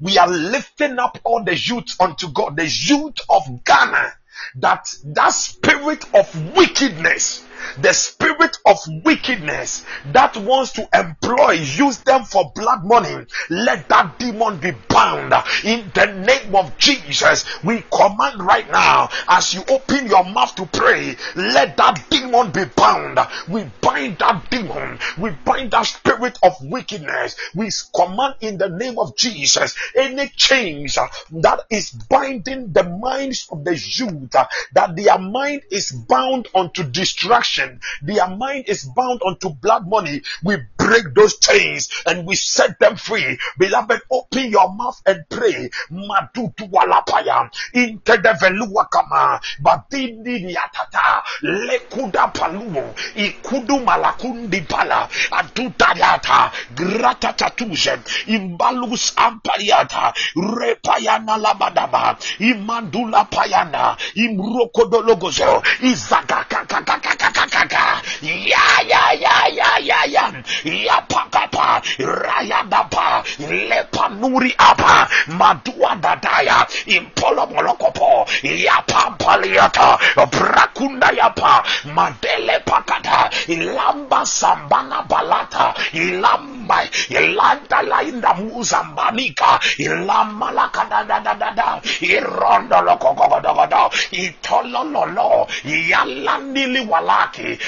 We are lifting up all the youth unto God, the youth of Ghana. That that spirit of wickedness the spirit of wickedness that wants to employ, use them for blood money, let that demon be bound in the name of Jesus. We command right now as you open your mouth to pray, let that demon be bound. We bind that demon, we bind that spirit of wickedness. We command in the name of Jesus any chains that is binding the minds of the youth, Uh, that their mind is bound unto destruction their mind is bound unto blood money. We break those chains and we set them free. Beloved, open your mouth and pray. Imbalus ampariata. Repayana labadaba. Imandula payana. Imrokodologozo. Kaka ya ya ya Ayaya, Yapakapa, Rayadapa, Lepanuri Apa, Madua Dadaya, Impolo Molokopo, Yapampaliata, Brakunda Yapa, Madele Pakata, Ilamba Sambana Balata, Ilamba, Ilanda Lainda Muzambanika, Ilamba Lakadadadada, Irondo Lokogodogodo, Itololo, Yalandili Walaki,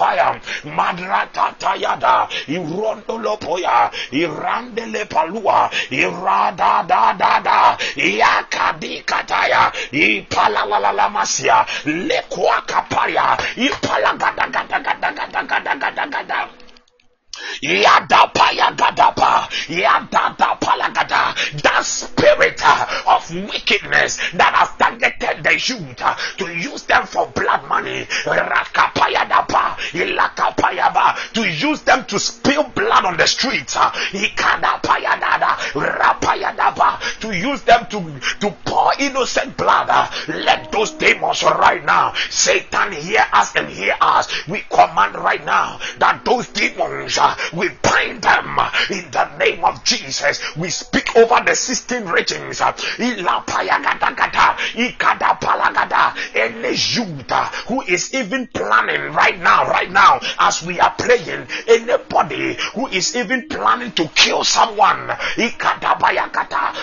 Payam, madratatayada irondolopoya irandelepalua iradadadada yakadikataya ipalalalamasia lekuakapaya ipalagadagadagadagadagadagada Kapaya Ipalagada gada gada gada gada gada gada Yadapa yagadapa. Yadadapa. That spirit of wickedness that has targeted the youth to use them for blood money. Rakapayadapa. Ilakapayaba. To use them to spill blood on the streets. Uh, Ikadapayadada. Rapayadaba. To use them to, to pour innocent blood. Let those demons right now. Satan hear us and hear us. We command right now that those demons we bind them in the name of Jesus. We speak over the 16 regions. Any youth uh, who is even planning right now, right now, as we are praying, anybody who is even planning to kill someone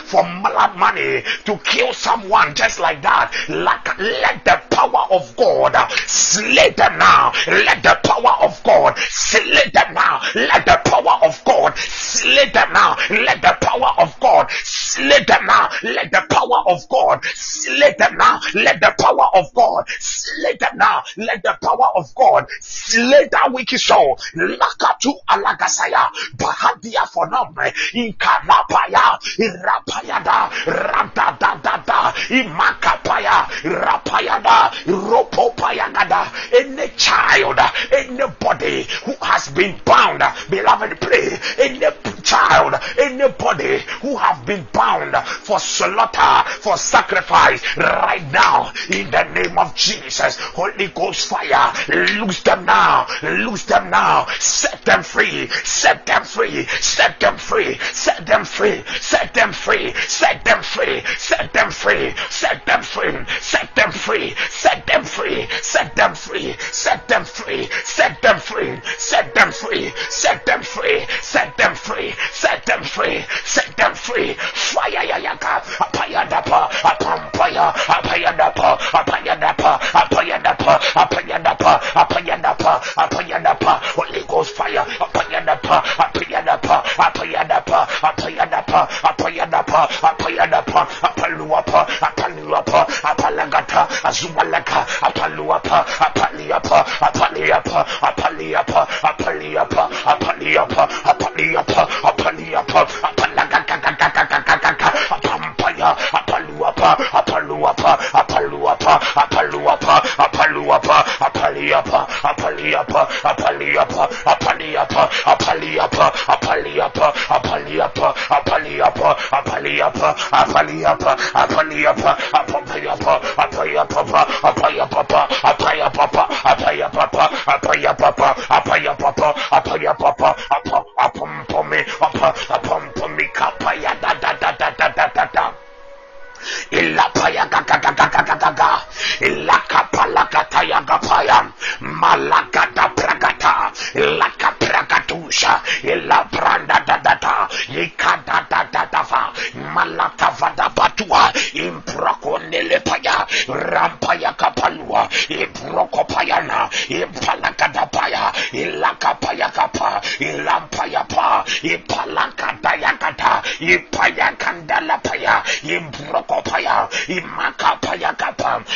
for money, to kill someone just like that, like, let the power of God uh, slay them now. Let the power of God slay them now. Let the power of God slay them now. Let the power of God slay them now. Let the power of God slay them now. Let the power of God slay them now. Let the power of God slay that wicked soul. Lakatu alagasaya. Bahadia for them. Inkalapaya. Irapayada. Radadadada. Imakapaya. Rapayada. Ropopayagada. Any child, anybody who has been bound Beloved, pray. Any child, anybody who have been bound for slaughter, for sacrifice, right now, in the name of Jesus, Holy Ghost fire, loose them now, loose them now, set them free, set them free, set them free, set them free, set them free, set them free, set them free, set them free, set them free, set them free, set them free, set them free, set them free, set them free, Set them free. Set them free. Set them free. Set them free. Fire yayaka. Apayadapa. Apampaya. Apayadapa. Apayadapa. Apayadapa. Apayadapa. Apayadapa. Apayadapa. Holy Ghost fire. Apayadapa. Apayadapa. Apayadapa. Apayadapa. Apayadapa. Apayadapa. Apaluapa. Apaluapa. Apalagata. Azumalaka. Apaluapa. Apaliapa. Apaliapa. Apaliapa. Apaliapa apaliapa, apaliapa, apaliapa, apalagagagagagagagaga, apampaya, apaluapa, apaluapa, apaluapa, apaluapa, apaluapa, apaliapa, apaliapa, apaliapa, apaliapa, apaliapa, apaliapa, apaliapa, apaliapa, apaliapa, apaliapa, apaliapa, apaliapa, apayapa, apayapa, apayapa, apayapa,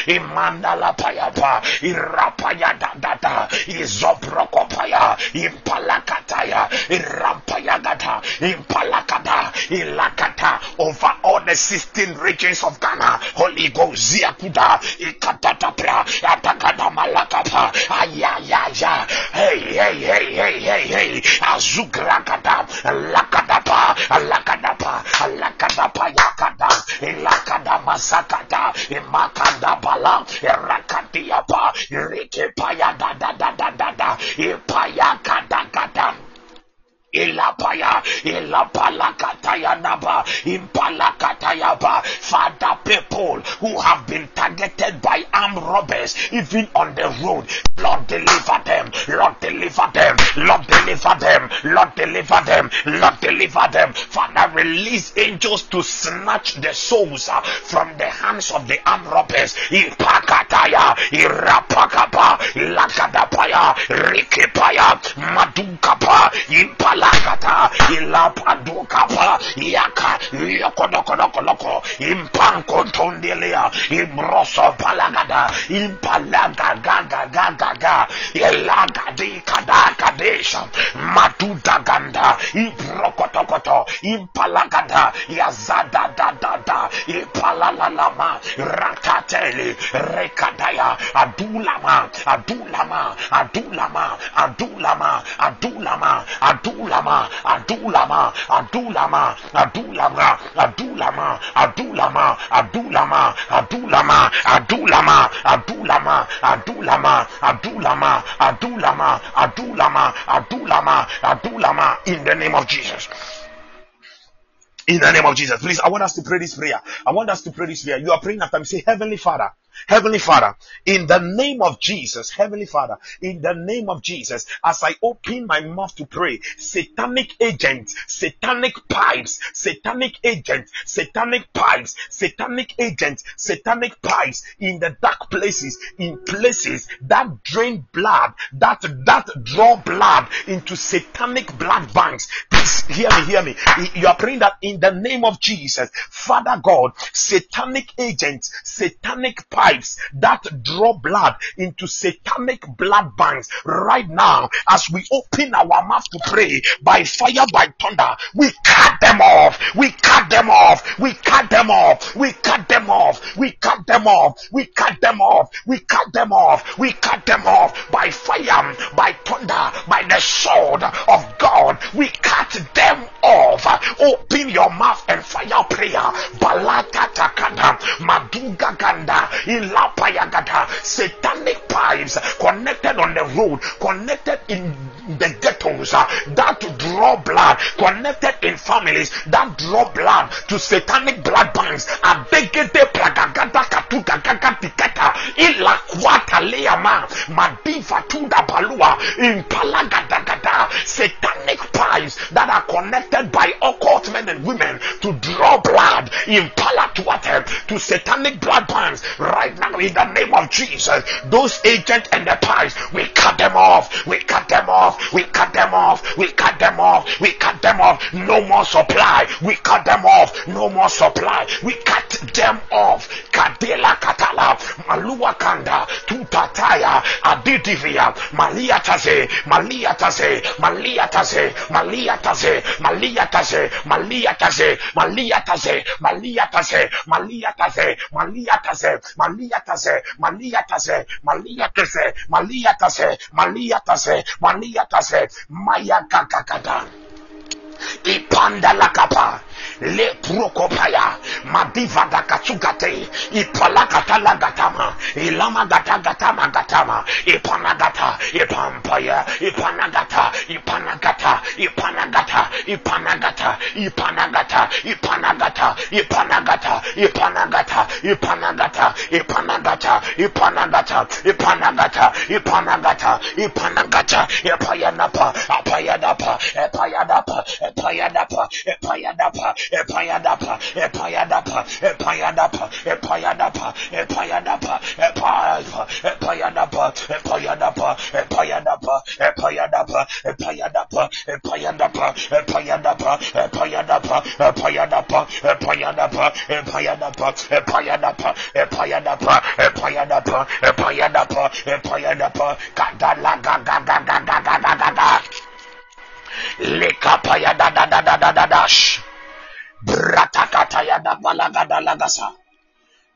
Imandala paya pa. Irapaya da da da. Izoprokopaya. Impalakataya. Irampaya gata. Impalakata. Ilakata. Over all the 16 regions of Ghana. Holy Ghost. Ziakuda. Ikatatapra. Atakada malakapa. Ayayaya. Hey, hey, hey, hey, hey, hey. Azugrakada. Lakadapa. Lakadapa. Lakadapa yakada. Ilakada masakada. Imakada bala. Irakadiapa. Irikipaya da da da da da da. Ipaya kada kada. Ilapaya, Ilapalakataya Naba, Impalakatayaba. Father, people who have been targeted by armed robbers, even on the road, Lord deliver them, Lord deliver them, Lord deliver them, Lord deliver them, Lord deliver them. Release angels to snatch the souls uh, from the hands of the armed robbers. Ipakataya, Irapakapa, Lakadapaya, Rikipaya, Madukapa, Impalakata, Ilapadukapa, Yaka, Yokodokodokoloko, Impankotondelia, Imbroso Palagada, Impalagagagagaga, Elagadi Kadakadesha, Matutaganda, Ibrokotokoto, Impalagada, Yazada da da da, Ipalalama, Ratateli, Rekadaya, Adulama, Adulama, Adulama, Adulama, Adulama, Adulama, Adulama, Adulama, Adulama, Adulama, Adulama, Adulama, Adulama, Adulama, Adulama, Adulama, Adulama, Adulama, Adulama, Adulama, Adulama, in the name of Jesus. In the name of Jesus. Please, I want us to pray this prayer. I want us to pray this prayer. You are praying after me. Say, Heavenly Father, Heavenly Father, in the name of Jesus, Heavenly Father, in the name of Jesus, as I open my mouth to pray, satanic agents, satanic pipes, satanic agents, satanic pipes, satanic agents, satanic pipes in the dark places, in places that drain blood, that that draw blood into satanic blood banks. Please hear me, hear me. You are praying that in the name of Jesus, Father God, satanic agents, satanic pipes that draw blood into satanic blood banks. Right now as we open our mouth to pray by fire by thunder we cut them off. We cut them off. We cut them off. We cut them off. We cut them off. We cut them off. We cut them off. We cut them off by fire by thunder by the sword of God. We cut them off. Open your mouth and fire prayer. Balata takada maduga ganda satanic pipes connected on the road connected in the ghettos uh, that draw blood connected in families that draw blood to satanic blood banks. Abegete plagagada katuga gagatikata ila kwata leama madiva tunda balua impalagadagada satanic pies that are connected by occult men and women to draw blood in impalatuate eh, to satanic blood banks right now in the name of Jesus. Those agents and the pies, we cut them off. We cut them off off. We cut them off. We cut them off. We cut them off. No more supply. We cut them off. No more supply. We cut them off. Kadela katala. Malua kanda. Tutataya. aditivia malia taze malia taze malia taze malia taze malia taze malia taze malia taze Adidivia. Maliataze. Maliataze. Maliataze. Maliataze. Maliataze. Maliataze. Maliataze. Maliataze. Maliataze. Maliataze. Maliataze. Maliataze. Maliataze. Maliataze. Maliataze. Maliataze. Maya kakakata. Ipanda lakapa le prokopaya madiva dakatsugate ipalakatala gatama ilama gata gatama gatama ipanagata ipampaya ipanagata ipanagata ipanagata ipanagata ipanagata ipanagata ipanagata ipanagata ipanagata ipanagata ipanagata ipanagata ipanagata ipanagata ipayanapa apayanapa epayanapa epayanapa epayanapa Epayadapa, Epayadapa, Bratakata yada balaga lagasa.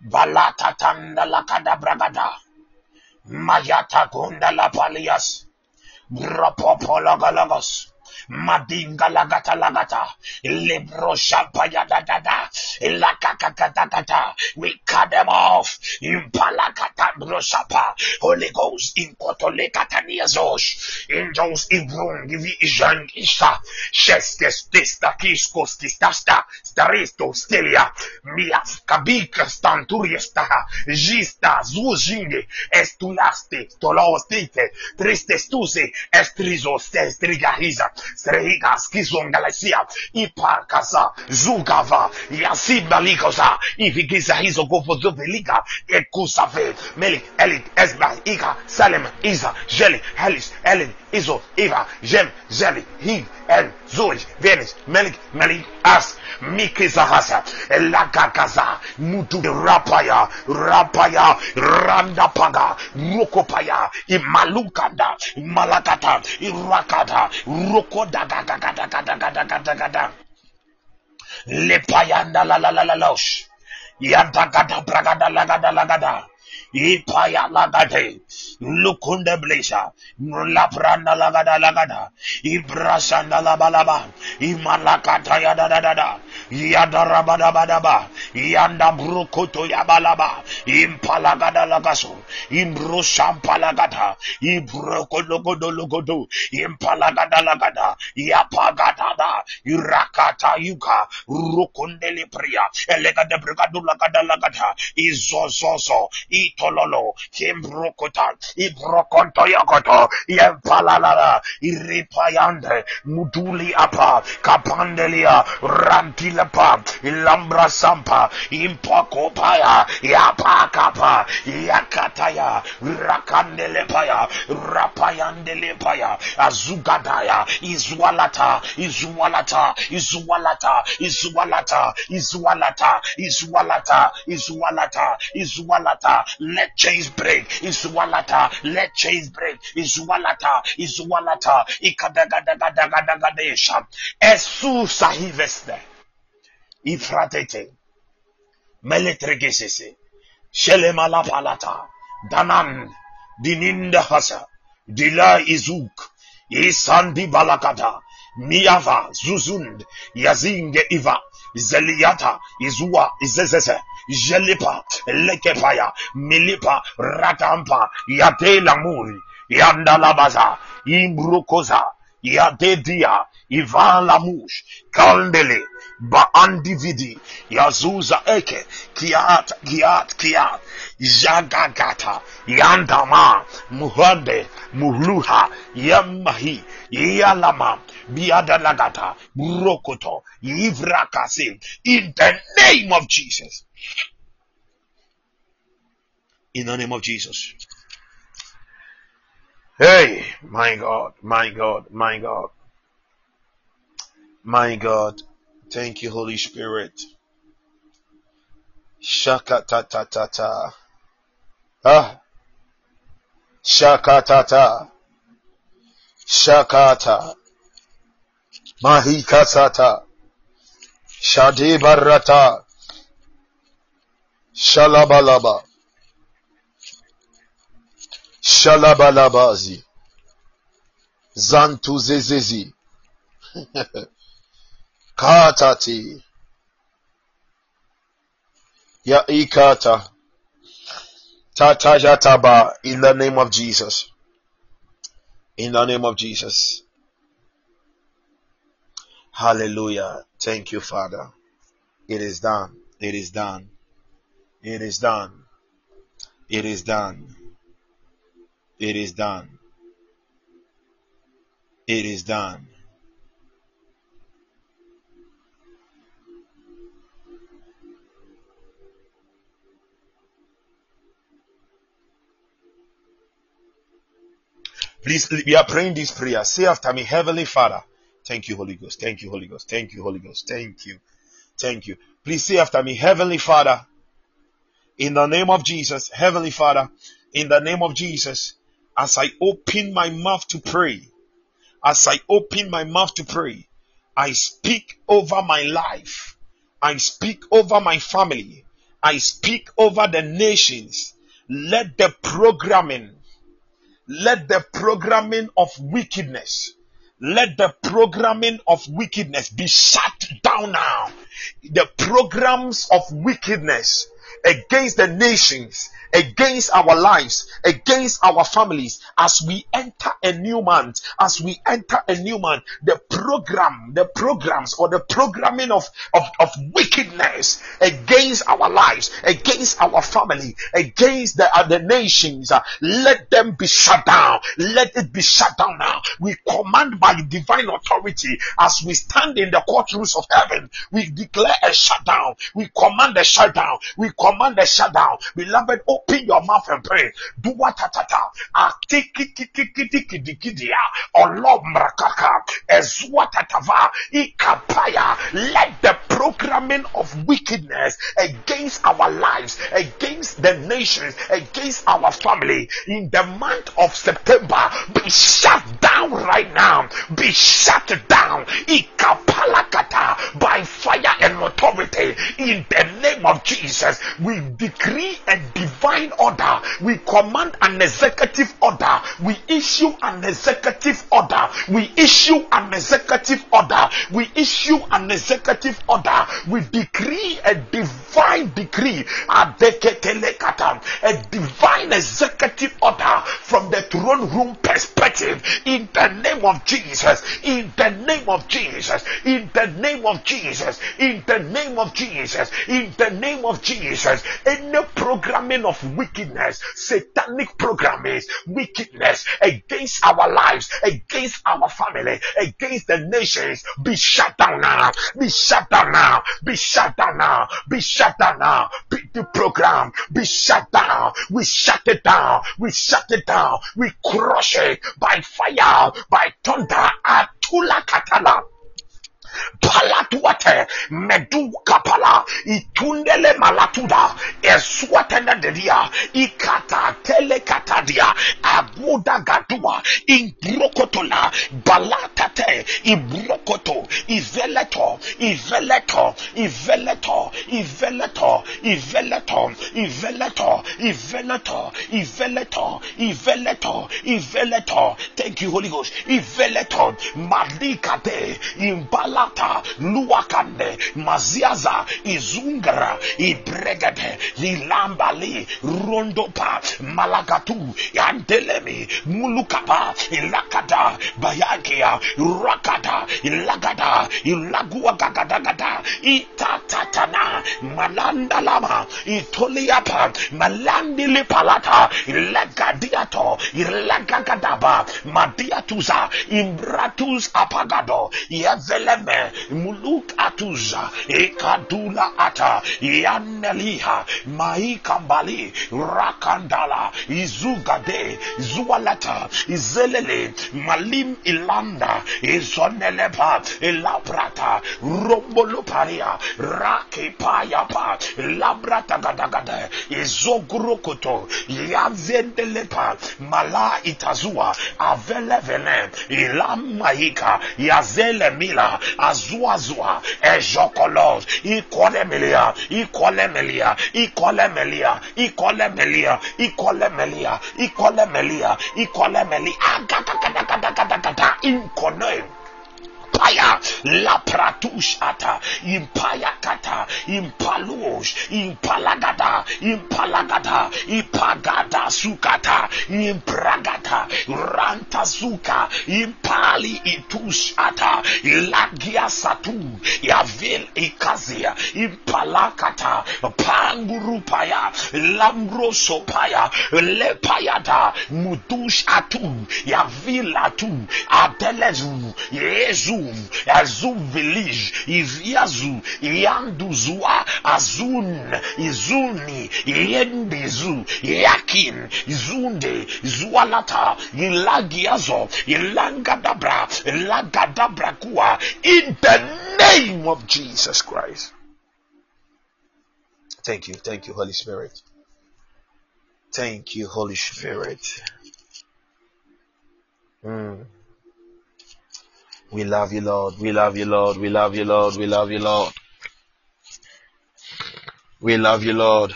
Balata tanda lakada bragada. Mayata kunda la palias. Rapopologologos. Madinga lagata lagata. Libro shampaya da da da. Lakakakakakata. Da, da. We cut them off. Impalakata brosapa. Holy Ghost in kotolekatania zosh. Angels in room givi ijan isha. Шестес теста кишкос тисташта. Старесто стелия. Миас кабика стантурьеста. Жиста зужинге. Estulaste. Tolostite. Tristestuse. Estrizos. Estrigahiza. Sreigas kizongalasia ipakasa zugava yasibalikosa ivigiza hizo govo zoveliga ekusave meli elit esba ika salem Isa jeli helis elin izo iva jem jeli hiv el zuj venis melik melik as mikizahasa elakakaza mutu rapaya rapaya randapaga rokopaya imalukanda malakata irakata roko Lekodagadagadagadagadagadagada. Lepayanda la la la la losh. Yanta la la la lagada. Ipaya lagade. Lukunde blesha. Lapranda lagada lagada. Ibrasanda labalaba. Imalakata yada da da da. Yada rabada badaba. Yanda brukoto yabalaba. Impalagada lagaso. Imbro shampalagada. Ibroko logodo. Impalagada lagada. Yapagada da. Irakata yuka. Rukundele priya. Elegada brigadu lagada lagada. Izozozo. Itololo. Kimbrokota. Ibrokonto yokoto. Yempalalala. Iripayande. Muduli apa. Kapandelia. Rantilapa. Ilambra sampa. Impakopaya. Yapakapa. Yakataya. Rakandelepaya. Rapayandelepaya. Azugadaya. Izwalata. Izwalata. Izwalata. Izwalata. Izwalata. Izwalata. Izwalata. Izwalata. Let chains break. Izwalata. Let chains break. Izwalata. Izwalata. Ikadagadagadagadesha. Esu sahiveste. Ifratete. Meletregesese. Shelemalapalata. Danan. Dininda hasa. Dila izuk. Isandi balakata. Miava. Zuzund. Yazinge iva. Zeliata. Izua. Izezeze. Jelipa. Lekepaya. Milipa. Ratampa. Yate lamuri. Yandalabaza. Imbrukoza. Yadedia. Ivan Lamush. Kandele. Baandividi. Yazuza Eke. Kiat. Kiat. Kiat. Jagagata, Yandama, Muhande, Muhluha, Yamahi, Yalama, Biadalagata, Murokoto, Yivrakasi, in the name of Jesus. In the name of Jesus. Hey, my God, my God, my God, my God. Thank you, Holy Spirit. Shakatatata. Ah. shakata ta ta ta Shakatata. Shakata. Mahikasata. Shadibarata. Shalabalaba. Shalabalabazi. Zantuzezezi. Katati. Ya ikata. Tata Yataba in the name of Jesus. In the name of Jesus. Hallelujah. Thank you, Father. It is done. It is done. It is done. It is done. It is done. It is done. Please, we are praying this prayer. Say after me, Heavenly Father. Thank you, Holy Ghost. Thank you, Holy Ghost. Thank you, Holy Ghost. Thank you. Thank you. Please say after me, Heavenly Father. In the name of Jesus, Heavenly Father, in the name of Jesus, as I open my mouth to pray, as I open my mouth to pray, I speak over my life. I speak over my family. I speak over the nations. Let the programming let the programming of wickedness, let the programming of wickedness be shut down now. The programs of wickedness against the nations, against our lives, against our families, as we enter a new month, as we enter a new month, the program, the programs or the programming of, of, of wickedness against our lives, against our family, against the other nations, uh, let them be shut down. Let it be shut down now. We command by divine authority as we stand in the courtrooms of heaven. We declare a shutdown. We command a shutdown. We command a shutdown. Beloved, open your mouth and pray. Do what tatata. Atikikikikikikidia. Olomrakaka. Ezwatatava. Ikapaya. Let the programming of wickedness against our lives, against the nations, against our family in the month of September be shut down right now. Be shut down. Ikapalakata by fire and authority in the name of Jesus. We decree a divine order. We command an executive order. We issue an executive order. We issue an executive order. We issue an executive order. We decree a divine decree. A divine executive order from the throne room perspective in the name of Jesus. In the name of Jesus. In the name of Jesus. In the name of Jesus. In the name of Jesus. Any programming of wickedness, satanic programming, wickedness against our lives, against our family, against the nations, be shut down now. Be shut down now. Be shut down now. Be shut down now. Be the program. Be shut down. We shut it down. We shut it down. We crush it by fire, by thunder. Atula katala palatuate medu kapala itundele malatuda eswatenda dedia ikata tele katadia aguda gadua imbrokotola balatate ibrokoto iveleto iveleto iveleto iveleto iveleto iveleto iveleto iveleto iveleto iveleto thank you holy ghost. Iveleto madikate imbala lata luwakande maziaza izungara ibregede ilambali rondopa malagatu yandelemi mulukapa ilakada bayagia rakada ilagada ilagua gagadagada itatatana malandalama itoliapa malandili palata ilagadiato ilagagadaba madiatuza imbratus apagado yezeleme muluk atuza ikadula ata yaneliha maikambali rakandala izugade zualata izelele malim ilanda izonelepa elabrata romboloparia rakepayapa labrata gadagada izogurokoto yazendelepa mala itazua avelevele ilamaika yazele mila azuazua ejokolos ikolemelia ikolemelia ikolemelia ikolemelia ikolemelia ikolemelia ikolemelia. Agadagadagadagadagada inkone impaya la impaya kata impalush impalagada impalagada ipagada sukata impragata ranta suka impali itush ata lagia satu yavel ikazia impalakata pangurupaya lamrosopaya lepayada mudush atu yavil atu adelezu yezu azum. Village. Iviazu ianduzua azun izuni yendezu yakin izunde zualata ilagiazo ilangadabra ilagadabra kuwa in the name of Jesus Christ. Thank you. Thank you Holy Spirit. Thank you Holy Spirit. Mm. We love you, Lord. We love you, Lord. We love you, Lord. We love you, Lord. We love you, Lord.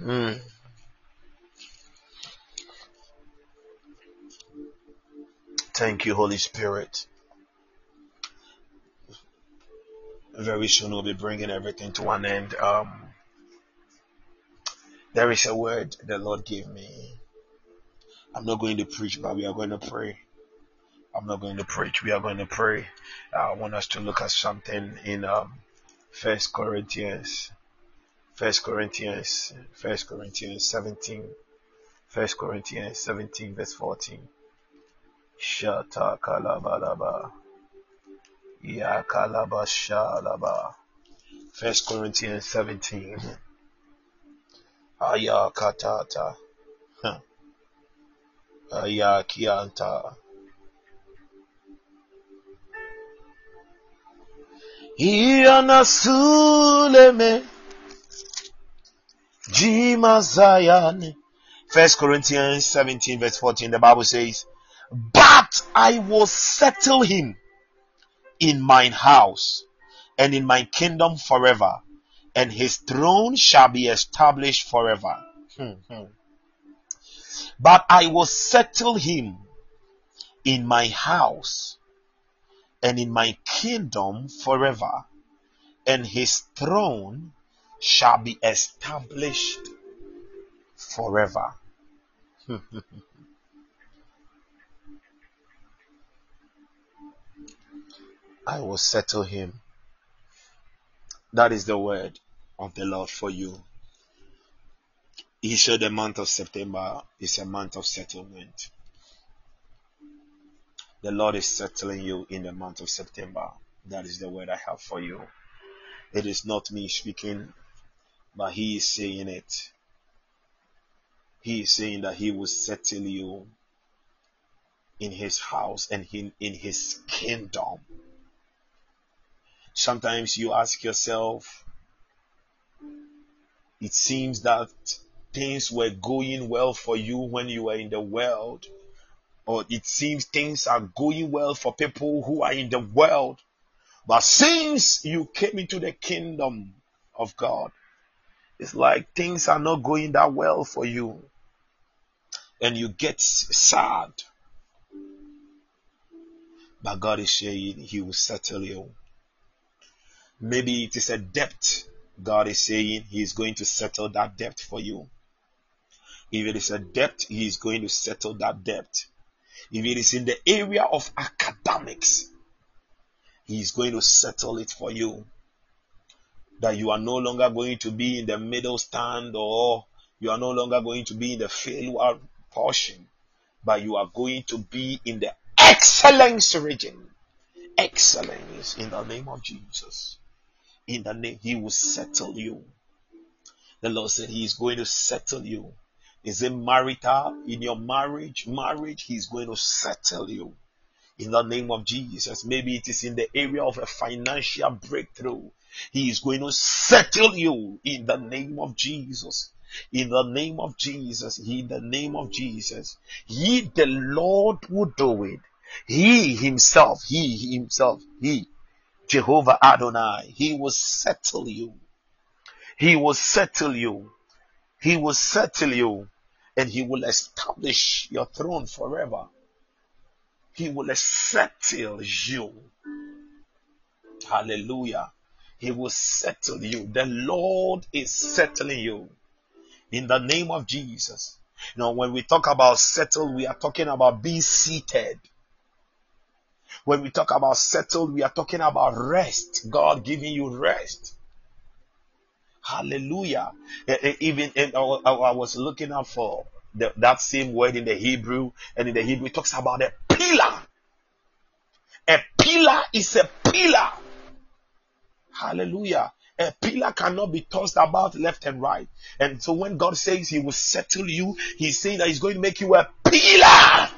Mm. Thank you, Holy Spirit. Very soon we'll be bringing everything to an end. Um, there is a word the Lord gave me. I'm not going to preach, but we are going to pray. I'm not going to preach. We are going to pray. I want us to look at something in um, First Corinthians, First Corinthians, First Corinthians 17, First Corinthians 17, verse 14. Shata kalabalaba, ya kalaba shalaba. First Corinthians 17. Aya katata. Kianta. Suleme. First Corinthians 17 verse 14 the Bible says, But I will settle him in mine house and in my kingdom forever, and his throne shall be established forever. Hmm, hmm. But I will settle him in my house and in my kingdom forever, and his throne shall be established forever. I will settle him. That is the word of the Lord for you. He said the month of September is a month of settlement. The Lord is settling you in the month of September. That is the word I have for you. It is not me speaking, but He is saying it. He is saying that He will settle you in His house and in, in His kingdom. Sometimes you ask yourself, it seems that things were going well for you when you were in the world or it seems things are going well for people who are in the world. But since you came into the kingdom of God, it's like things are not going that well for you. And you get sad. But God is saying He will settle you. Maybe it is a debt. God is saying He is going to settle that debt for you. If it is a debt, He is going to settle that debt. If it is in the area of academics, He is going to settle it for you. That you are no longer going to be in the middle stand or you are no longer going to be in the failure portion, but you are going to be in the excellence region. Excellence in the name of Jesus. In the name, He will settle you. The Lord said He is going to settle you. Is it marital? In your marriage, marriage, He's going to settle you. In the name of Jesus. Maybe it is in the area of a financial breakthrough. He is going to settle you in the name of Jesus. In the name of Jesus. In the name of Jesus. He, the Lord, will do it. He himself, he himself, he, Jehovah Adonai, he will settle you. He will settle you. He will settle you and he will establish your throne forever. He will settle you. Hallelujah. He will settle you. The Lord is settling you in the name of Jesus. You know, when we talk about settle, we are talking about be seated. When we talk about settled, we are talking about rest. God giving you rest. Hallelujah. Eh, eh, even eh, I was looking up for the, that same word in the Hebrew, and in the Hebrew it talks about a pillar. A pillar is a pillar. Hallelujah. A pillar cannot be tossed about left and right. And so when God says He will settle you, He's saying that He's going to make you a pillar.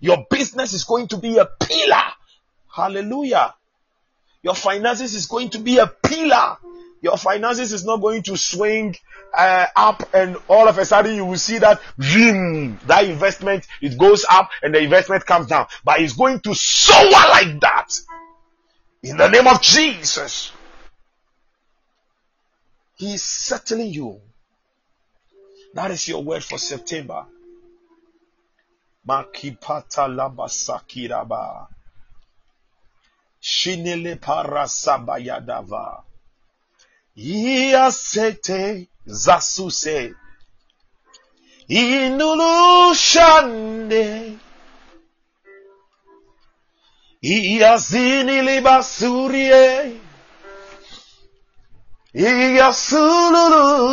Your business is going to be a pillar. Hallelujah. Your finances is going to be a pillar. Your finances is not going to swing uh, up and all of a sudden you will see that vroom, that investment it goes up and the investment comes down. But it's going to soar like that. In the name of Jesus. He's settling you. That is your word for September. Makipata labasakiraba. Shinele parasabayadava. Ia sete zasuse. Inulushande Ia zini libasurie. Ia sululuzieni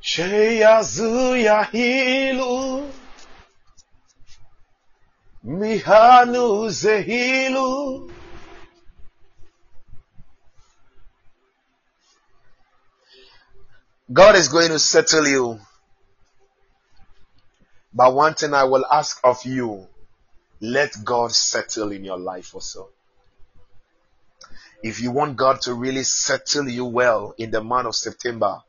Cheia zuia hilu Mihanu zehilu God is going to settle you. But one thing I will ask of you, let God settle in your life also. If you want God to really settle you well in the month of September,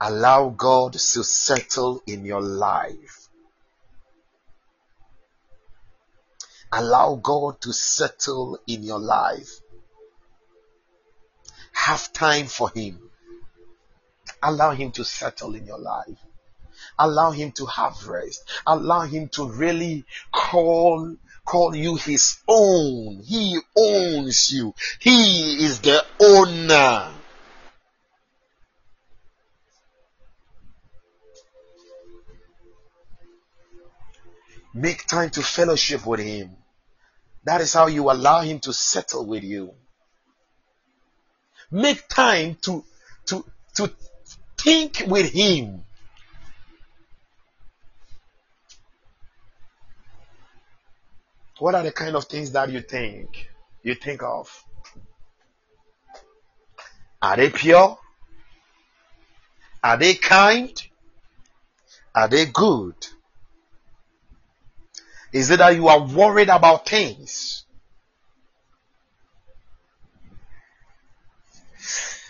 Allow God to settle in your life. Allow God to settle in your life. Have time for Him. Allow Him to settle in your life. Allow Him to have rest. Allow Him to really call call you his own. He owns you. He is the owner. Make time to fellowship with Him. That is how you allow Him to settle with you. Make time to, to, to think with Him. What are the kind of things that you think? You think of? Are they pure? Are they kind? Are they good? Is it that you are worried about things?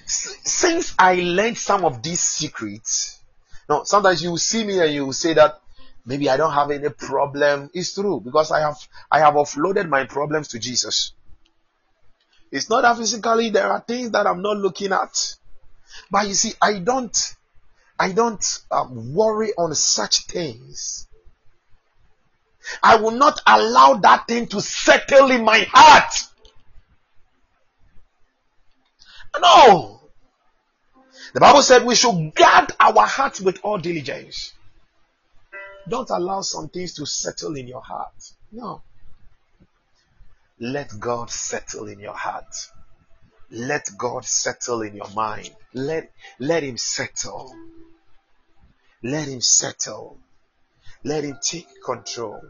Since I learned some of these secrets, now sometimes you see me and you say that maybe I don't have any problem. It's true because I have I have offloaded my problems to Jesus. It's not that physically there are things that I'm not looking at, but you see, I don't I don't um, worry on such things. I will not allow that thing to settle in my heart. No. The Bible said we should guard our hearts with all diligence. Don't allow some things to settle in your heart. No. Let God settle in your heart. Let God settle in your mind. Let, let Him settle. Let Him settle. Let Him take control.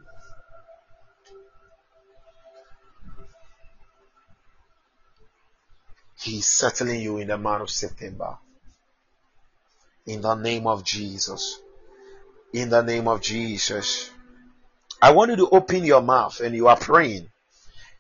He's settling you in the month of September. In the name of Jesus. In the name of Jesus. I want you to open your mouth and you are praying.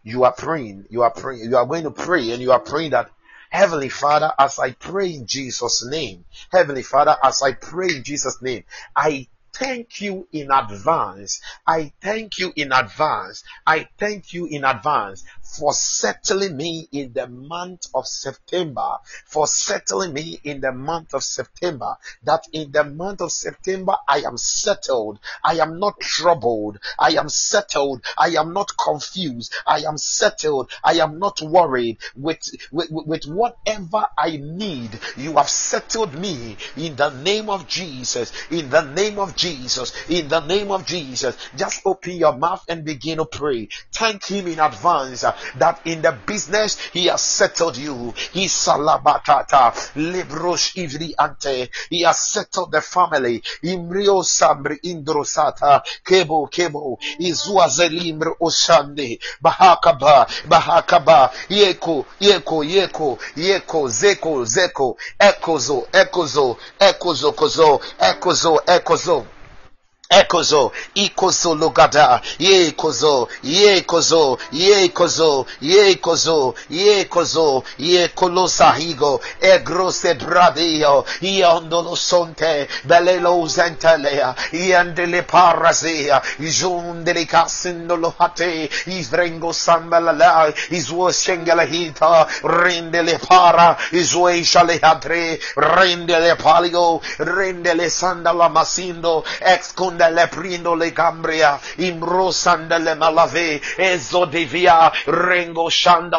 You are praying. You are praying. You are going to pray and you are praying that Heavenly Father, as I pray in Jesus' name, Heavenly Father, as I pray in Jesus' name, I thank you in advance. I thank you in advance. I thank you in advance for settling me in the month of September, for settling me in the month of September, that in the month of September I am settled. I am not troubled. I am settled. I am not confused. I am settled. I am not worried with, with, with whatever I need. You have settled me in the name of Jesus. In the name of Jesus. Jesus, in the name of Jesus. Just open your mouth and begin to pray. Thank Him in advance that in the business he has settled you. He salabatata librosh ivri ante. He has settled the family. Imrio sambri indrosata kebo kebo izua zelimbr oshande bahakaba bahakaba yeko yeko yeko yeko zeko zeko ekozo ekozo ekozo kozo ekozo ekozo Ekozo, ikozo logada, ye kozo, ye kozo, ye kozo, ye kozo, ye kozo, ye kolosa higo, egrose bradio, iondolo sonte, belelo zentelea, iandele parazea, ijundele casindolo hate, isvrengo sambalala, izwo shengela hita, rendele para, izwe shalehatre, rendele palio, rendele sandala masindo, ex con le prindo le cambria, imrosanda le malave, ezo devia, rengo shanda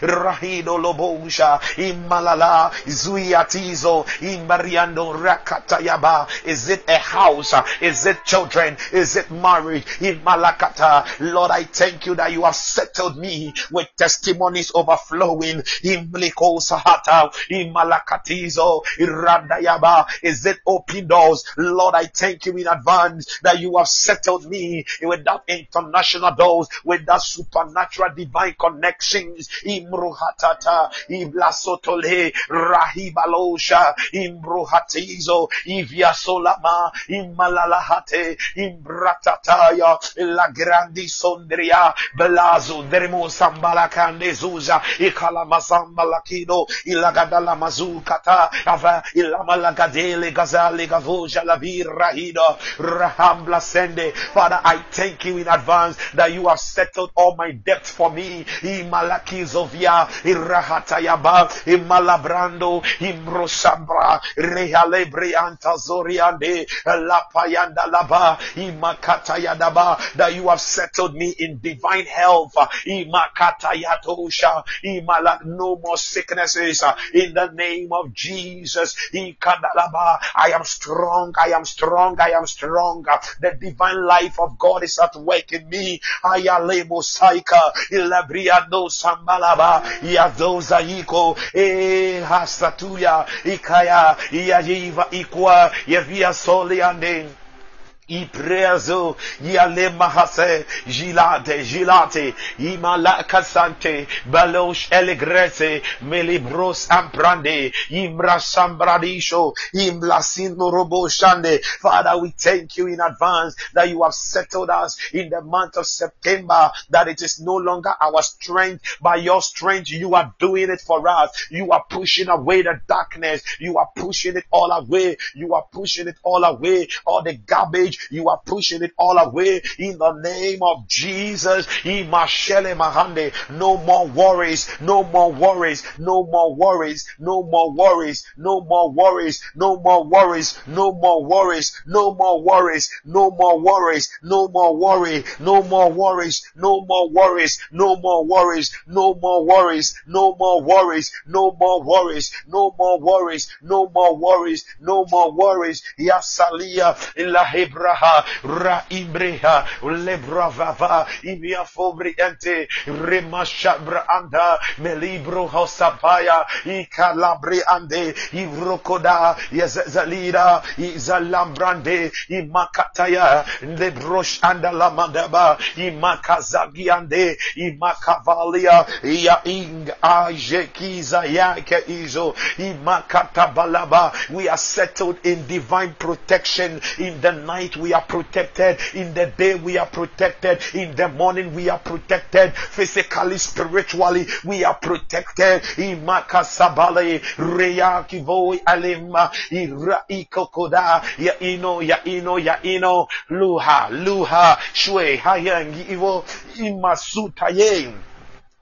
rahido lobosha, immalala, zuiatizo, imbariando rakatayaba. Is it a house? Is it children? Is it marriage? In Malakata, Lord, I thank you that you have settled me with testimonies overflowing. In Sahata, in Malakatizo, Irandayaba. Is it open doors? Lord, I thank you in advance that you have settled me with that international doors, with that supernatural divine connections. Imruhatata, Iblasotole, Rahibalosha, Imbruhatizo, Ivia Solama, Immalalahate, Imbratataya, La Grandi Sondria, Belazo, Deremo Sambalakande Zuza, Ikalamasambalakido, Ilagadala Mazukata, Ava, Ilamalakadele, Gazale, Gavoja, La Sende. Father, I thank you in advance that you have settled all my debts for me. Imalaki Zovia, Irahatayaba, Imalabrando, Imakatayadaba, that you have settled me in divine health. Imakatayatosha, no more sicknesses in the name of Jesus. I am strong, I am strong, I am strong strong. Uh, the divine life of God is at work in me. Ayalemo saika ilabriado sambalaba yadoza iko e eh, hasatuya ikaya yajiva ikwa yavia soliande. Ipreazo, Yale Mahase, Gilate, Gilate, Imalakasante, Balosh Elegrese, Melibros Amprande, Imra Sambradisho, Imlasino Roboshande. Father, we thank you in advance that you have settled us in the month of September, that it is no longer our strength, by your strength, you are doing it for us. You are pushing away the darkness. You are pushing it all away. You are pushing it all away. All the garbage You are pushing it all away in the name of Jesus. No more worries, no more worries, no more worries, no more worries, no more worries, no more worries, no more worries, no more worries, no more worries, no more worry, no more worries, no more worries, no more worries, no more worries, no more worries, no more worries, no more worries, no more worries, no more worries. Yasalia ila hebraha ra imbreha lebravava imia fobri ente remashabra anda melibro hosapaya ande ivrokoda yazalira izalambrande imakataya lebrosh imakazagiande imakavalia ya ing ajekiza yake izo imakatabala we are settled in divine protection. In the night we are protected. In the day we are protected. In the morning we are protected. Physically, spiritually we are protected. Imaka sabale reya kivoi ikokoda ya ino ya ino ya ino luha luha shwe hayangi ivo imasutaye.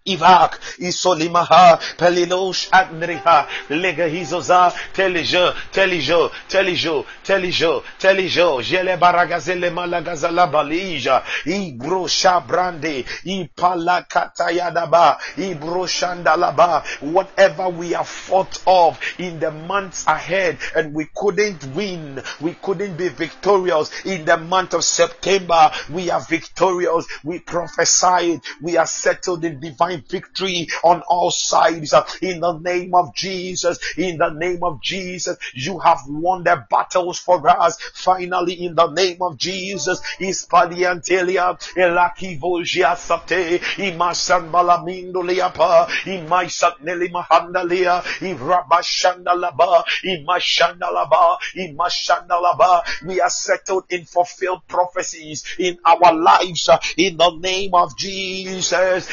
Ivak, Isolimaha, Pelilosh Adriha, Lega Hizoza, Telejo, Telejo, Telejo, Telejo, Telejo, Jele Baragazele Malagazala Balija, Ibro Shabrande, Ipalakatayadaba, Ibro Shandalaba, whatever we have fought of in the months ahead and we couldn't win, we couldn't be victorious in the month of September, we are victorious, we prophesied, we are settled in divine victory on all sides uh, in the name of Jesus. In the name of Jesus, you have won the battles for us. Finally, in the name of Jesus, Ispadiantelia, Elaki Volgia Sate, Imasan Balamindo Leapa, Imaisat Neli Mahandalia, Irabashandalaba, Imashandalaba, Imashandalaba. We are settled in fulfilled prophecies in our lives uh, in the name of Jesus.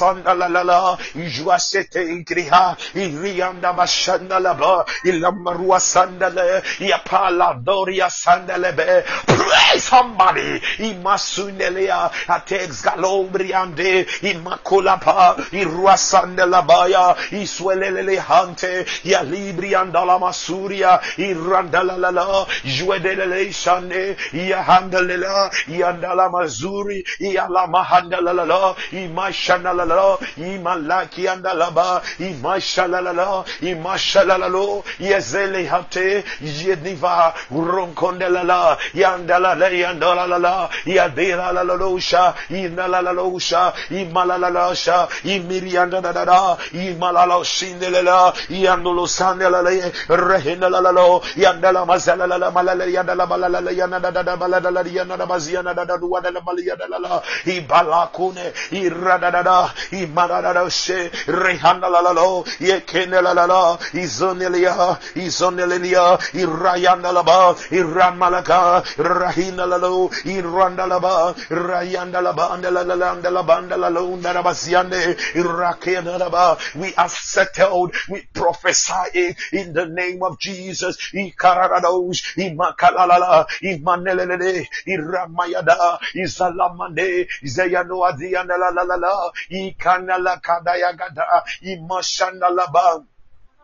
Sanda la la la, Ijuasete Ikriha, Irianda Bashanda la ba, Ilamarua Sandale, Yapala Doria Sandalebe. Pray somebody, Imasunelea, Atex Galobriande, Imakulapa, Irua Sandelabaya, Iswelele Hante, Yalibri andala Masuria, Irandala la la, Juedele Shande, Yahandalela, Yandala Mazuri, Yalama Handala la la, Imashana la shalalala, imalaki andalaba, imashalalala, imashalalalo, yezele hapte, yedniva, uronkondelala, yandalala, yandalalala, yadera lalalosha, inalalosha, imalalalosha, imiriandadada, imalaloshindelela, yandolosandelale, rehenalalo, yandalamazalala, malala, yandalabalala, yanadada, balada, yanadabazia, nadada, duadala, balia, dalala, ibalakune, iradada, imanadadoshe rehandalalalo yekenelala izonelia izonelia irayandalaba iramalaka rahinalalo irandalaba rayandalaba andalalandalaba andalalo ndarabasiande irakenalaba we are settled we prophesy in the name of Jesus. Ikaradadosh imakalala imanelele iramayada izalamande izayanoadiandalala Likana lakadayagada. Imashanalabam.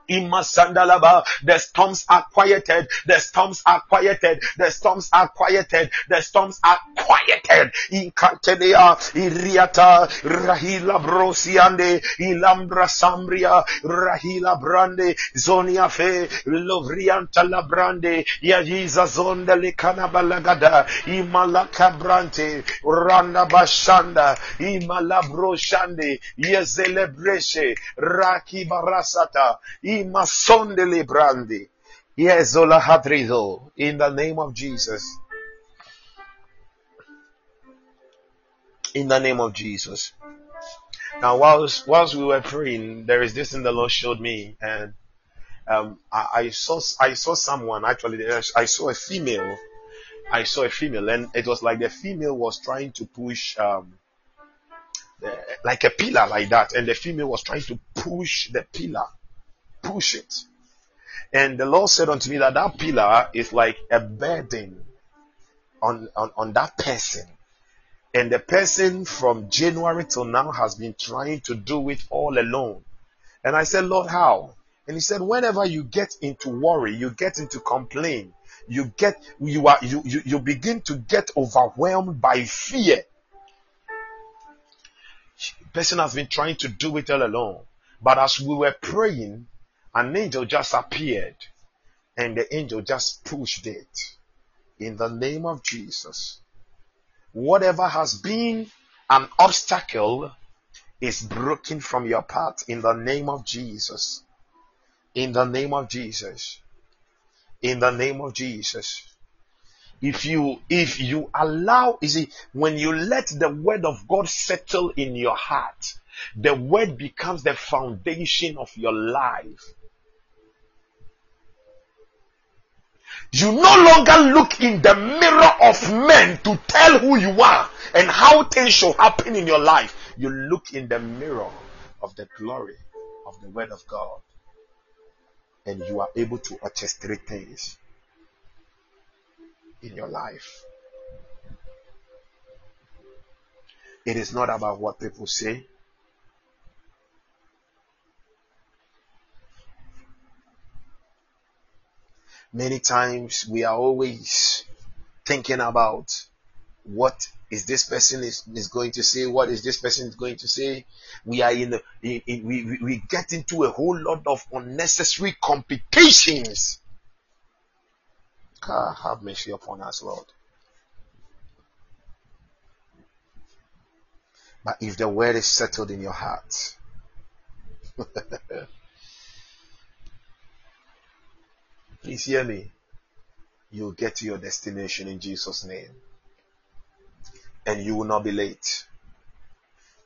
Imashandalaba. The storms are quieted. The storms are quieted. The storms are quieted. The storms are quieted. In Inkatenea, Iriata, Rahila Brosiande, Ilambra Sambria, Rahila Brande, Zonia Fe, Lovrianta Labrande, Yajiza Zonda Lekanabalagada, Imalaka Brante, Randa Bashanda, Imalabro Shande, Yezelebreshe, Raki Barasata, Brandi. Hadrido. In the name of Jesus. In the name of Jesus. Now, whilst whilst we were praying, there is this thing the Lord showed me, and um, I, I, saw I saw someone actually. I saw a female. I saw a female, and it was like the female was trying to push, um, the, like a pillar like that, and the female was trying to push the pillar push it. And the Lord said unto me that that pillar is like a burden on, on, on that person. And the person from January till now has been trying to do it all alone. And I said, Lord, how? And he said, whenever you get into worry, you get into complain, you get, you are, you, you, you begin to get overwhelmed by fear. The person has been trying to do it all alone. But as we were praying, an angel just appeared and the angel just pushed it in the name of Jesus. Whatever has been an obstacle is broken from your path in the name of Jesus. In the name of Jesus. In the name of Jesus. If you if you allow, you see, when you let the word of God settle in your heart, the word becomes the foundation of your life. You no longer look in the mirror of men to tell who you are and how things should happen in your life. You look in the mirror of the glory of the Word of God and you are able to orchestrate things in your life. It is not about what people say. Many times we are always thinking about what is this person is, is going to say what is this person going to say. We are in, the, in, in we, we get into a whole lot of unnecessary complications God ah, have mercy upon us lord. But if the word is settled in your heart Please hear me. You'll get to your destination in Jesus' name. And you will not be late.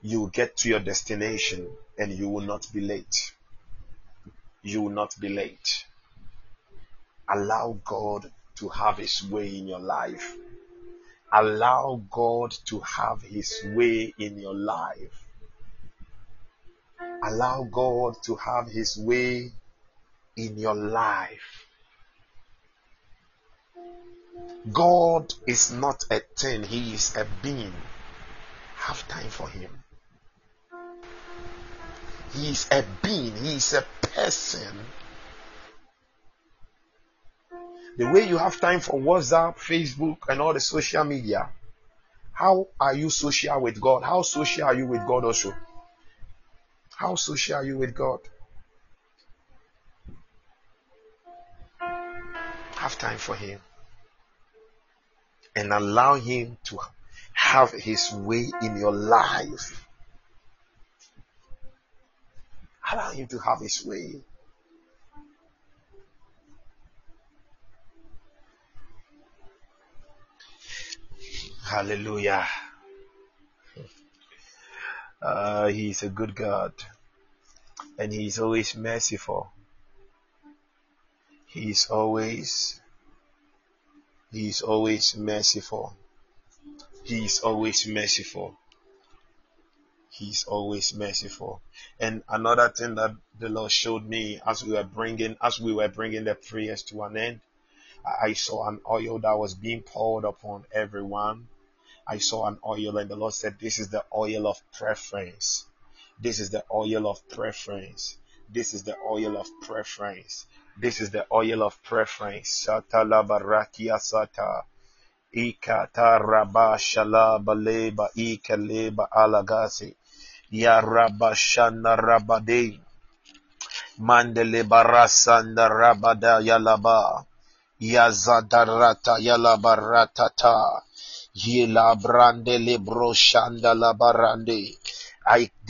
You will get to your destination and you will not be late. You will not be late. Allow God to have His way in your life. Allow God to have His way in your life. Allow God to have His way in your life. God is not a thing, He is a being. Have time for Him. He is a being, He is a person. The way you have time for WhatsApp, Facebook, and all the social media, how are you social with God? How social are you with God also? How social are you with God? Have time for Him and allow Him to have His way in your life. Allow Him to have His way. Hallelujah. Uh, he is a good God and He is always merciful. He is always he is always merciful. He is always merciful. He is always merciful. And another thing that the Lord showed me as we were bringing, as we were bringing the prayers to an end, I saw an oil that was being poured upon everyone. I saw an oil and the Lord said, this is the oil of preference. This is the oil of preference. This is the oil of preference. This is the oil of preference. Satala barakia sata. Ikata raba shalaba leba ikaleba alagasi. Ya raba shana rabade. Mandele barasanda rabada yalaba. Yazadarata yalabaratata. Yila brande libro shanda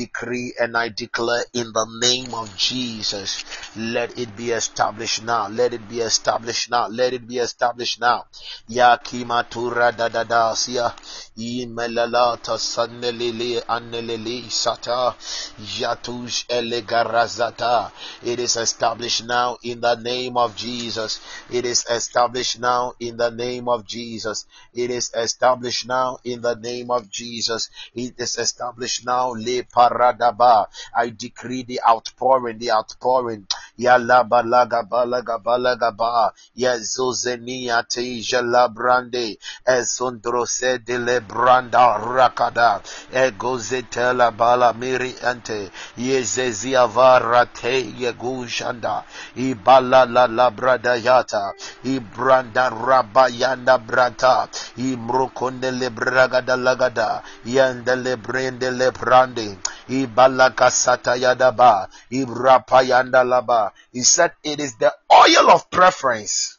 decree and I declare in the name of Jesus, let it be established now. Let it be established now. Let it be established now. Ya kimatura da da da sia imelalata sanelili anelili sata yatush elegarazata. It is established now in the name of Jesus. It is established now in the name of Jesus. It is established now in the name of Jesus. It is established now le Baradaba. I decree the outpouring, the outpouring. Yalaba laga balaga balaga ba. Yazozenia teja labrande. Esondrose de lebranda rakada. Egozetela bala miri ante. Yezezia varate yegushanda. Ibala la labrada yata. Ibranda rabayanda brata. Imrokonde lebragada lagada. Yanda lebrende lebrande. He said it is the oil of preference.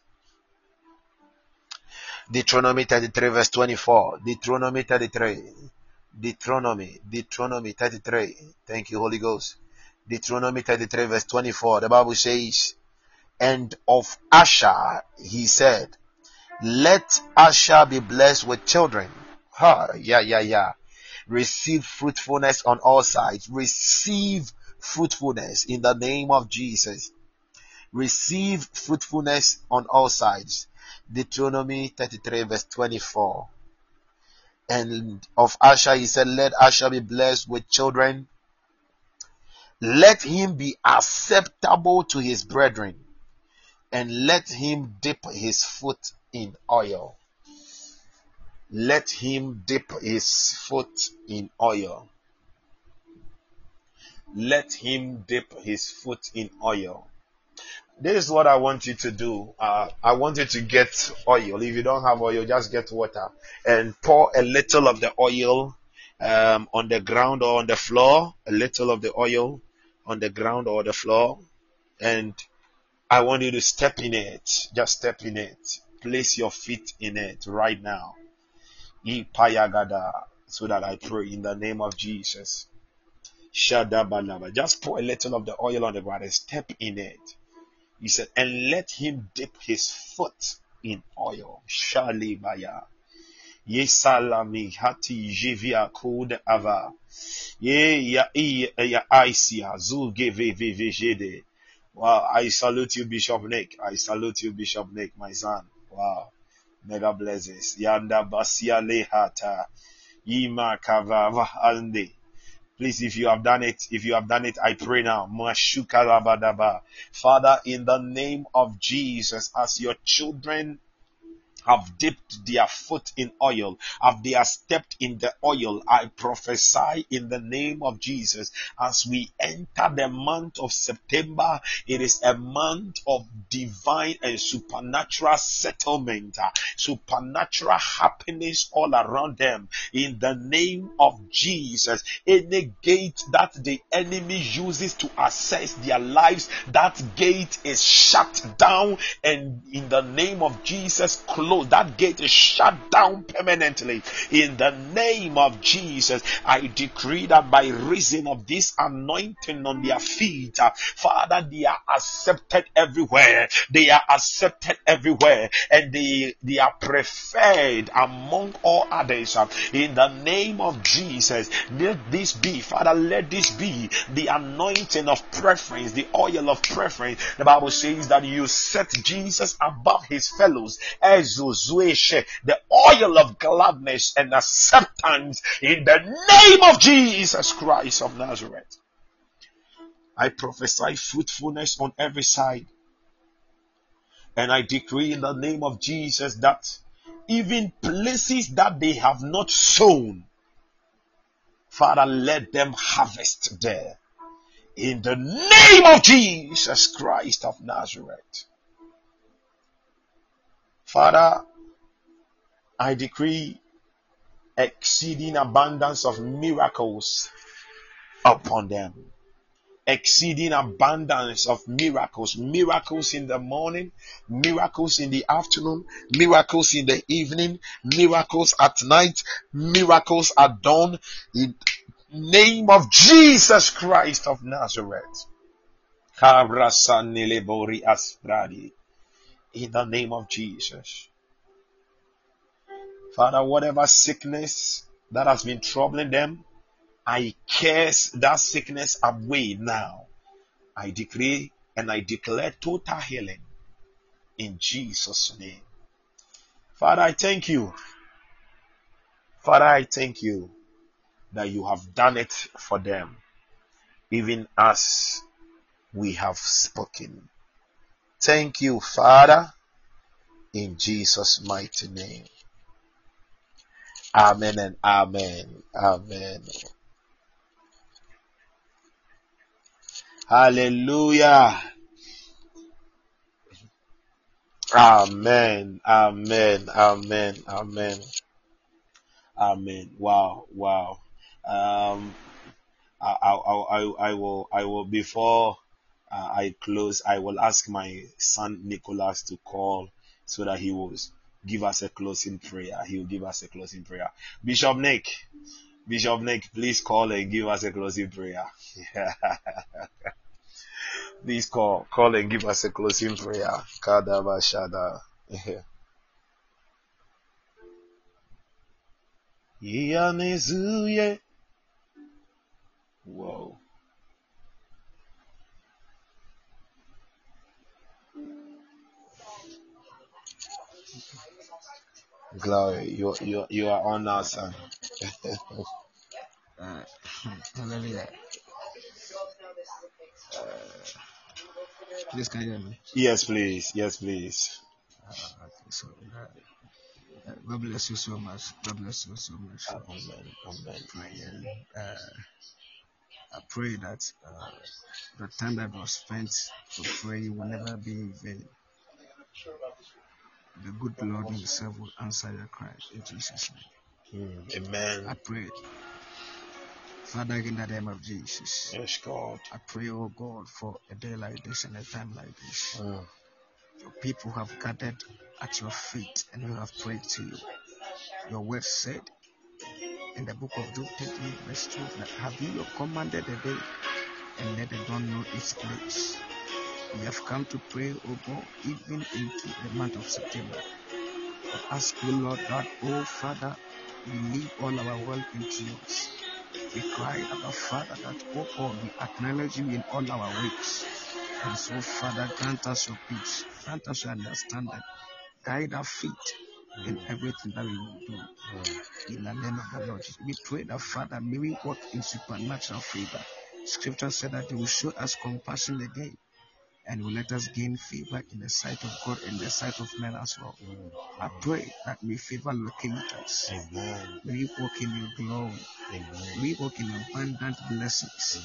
Deuteronomy 33 verse 24. Deuteronomy 33. Deuteronomy. Deuteronomy 33. Thank you, Holy Ghost. Deuteronomy 33 verse 24. The Bible says, and of Asher, he said, let Asher be blessed with children. Ha, yeah, yeah, yeah. Receive fruitfulness on all sides. Receive fruitfulness in the name of Jesus. Receive fruitfulness on all sides. Deuteronomy 33 verse 24. And of Asher, he said, let Asher be blessed with children. Let him be acceptable to his brethren and let him dip his foot in oil. Let him dip his foot in oil. Let him dip his foot in oil. This is what I want you to do. Uh, I want you to get oil. If you don't have oil, just get water and pour a little of the oil um, on the ground or on the floor. A little of the oil on the ground or the floor. And I want you to step in it. Just step in it. Place your feet in it right now. So that I pray in the name of Jesus. Shadabalaba. Just pour a little of the oil on the ground and step in it. He said, and let him dip his foot in oil. Shalibaya. Yesalami hati jivia kud ava. Ye ya ya aisia zuge ve ve ve jede. Wow, I salute you, Bishop Nick. I salute you, Bishop Nick, my son. Wow. Mega blessings. Yanda basia lehata. Yima kavava ande. Please, if you have done it, if you have done it, I pray now. Father, in the name of Jesus, as your children have dipped their foot in oil, have they stepped in the oil, I prophesy in the name of Jesus as we enter the month of September, it is a month of divine and supernatural settlement, uh, supernatural happiness all around them. In the name of Jesus, any gate that the enemy uses to access their lives, that gate is shut down, and in the name of Jesus, That gate is shut down permanently. In the name of Jesus, I decree that by reason of this anointing on their feet, uh, Father, they are accepted everywhere. They are accepted everywhere, and they they are preferred among all others. Uh, in the name of Jesus, let this be, Father, let this be the anointing of preference, the oil of preference. The Bible says that you set Jesus above his fellows as the oil of gladness and acceptance in the name of Jesus Christ of Nazareth. I prophesy fruitfulness on every side. And I decree in the name of Jesus that even places that they have not sown, Father, let them harvest there. In the name of Jesus Christ of Nazareth. Father, I decree exceeding abundance of miracles upon them. Exceeding abundance of miracles, miracles in the morning, miracles in the afternoon, miracles in the evening, miracles at night, miracles at dawn. In name of Jesus Christ of Nazareth. In the name of Jesus. Father, whatever sickness that has been troubling them, I curse that sickness away now. I decree and I declare total healing in Jesus' name. Father, I thank you. Father, I thank you that you have done it for them. even as we have spoken. Thank you, Father, in Jesus' mighty name. Amen and amen. Amen. Hallelujah. Amen. Amen. Amen. Amen. Amen. Wow. Wow. Um, I, I, I, I will, I will, before uh, I close, I will ask my son Nicholas to call so that he will give us a closing prayer. He will give us a closing prayer. Bishop Nick, Bishop Nick, please call and give us a closing prayer. Please call, call and give us a closing prayer. Kadaba Shada. Yanezuye. Glory, you you you are on now, son. uh, hallelujah. Uh, please can you hear me? Yes, please. Yes, please. Uh, so uh, God bless you so much. God bless you so much. Amen. Amen. Praying. Uh, I pray that uh, the time that was spent to pray will never be in vain. The good Lord Himself will answer your cry in Jesus' name. Mm, amen. I pray Father, in the name of Jesus. Yes, God. I pray, oh God, for a day like this and a time like this. Mm. Your people have gathered at your feet and you have prayed to you. Your word said in the book of Job 13, verse 12, that have you commanded the day and let the dawn know its place. We have come to pray, O God, even into the month of September. I ask you, Lord God, oh Father, we leave all our world into yours. We cry, our Father, that, oh God, we acknowledge you in all our ways. And so, Father, grant us your peace, grant us your understanding, guide our feet in everything that we will do. In the name of the Lord we pray that, Father, may we walk in supernatural favor. Scripture said that you will show us compassion again and will let us gain favor in the sight of God and the sight of men as well. I pray that may favor locate us. Amen. May we walk in your glory. Amen. May we walk in abundant blessings.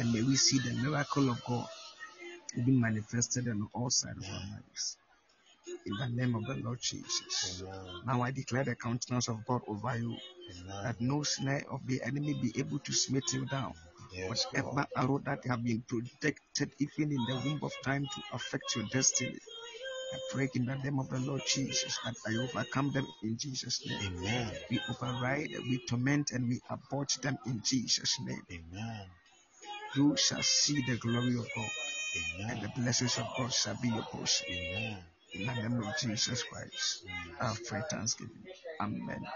And may we see the miracle of God being manifested on all sides of our lives. In the name of the Lord Jesus. Amen. Now I declare the countenance of God over you, Amen. that no snare of the enemy be able to smite you down. Whatever arrow that have been projected even in the womb of time to affect your destiny, I pray in the name of the Lord Jesus that I overcome them in Jesus' name. Amen. We override, we torment, and we abort them in Jesus' name. Amen. You shall see the glory of God, and Amen. the blessings of God shall be your portion. Amen. In the name of Jesus Christ, I prayed thanksgiving. Amen.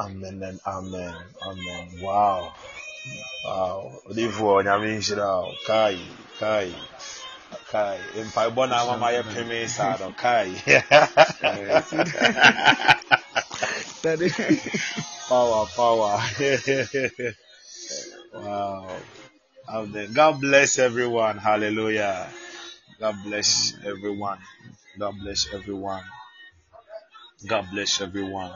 Amen and amen. Amen. Wow. Wow. Odiifo nyame nhyira o. Kai. Kai. Kai. Mpaebɔ na ama ma yɛ peme saa no. Kai. power, power. wow. Amen. God bless everyone. Hallelujah. God bless everyone. God bless everyone. God bless everyone.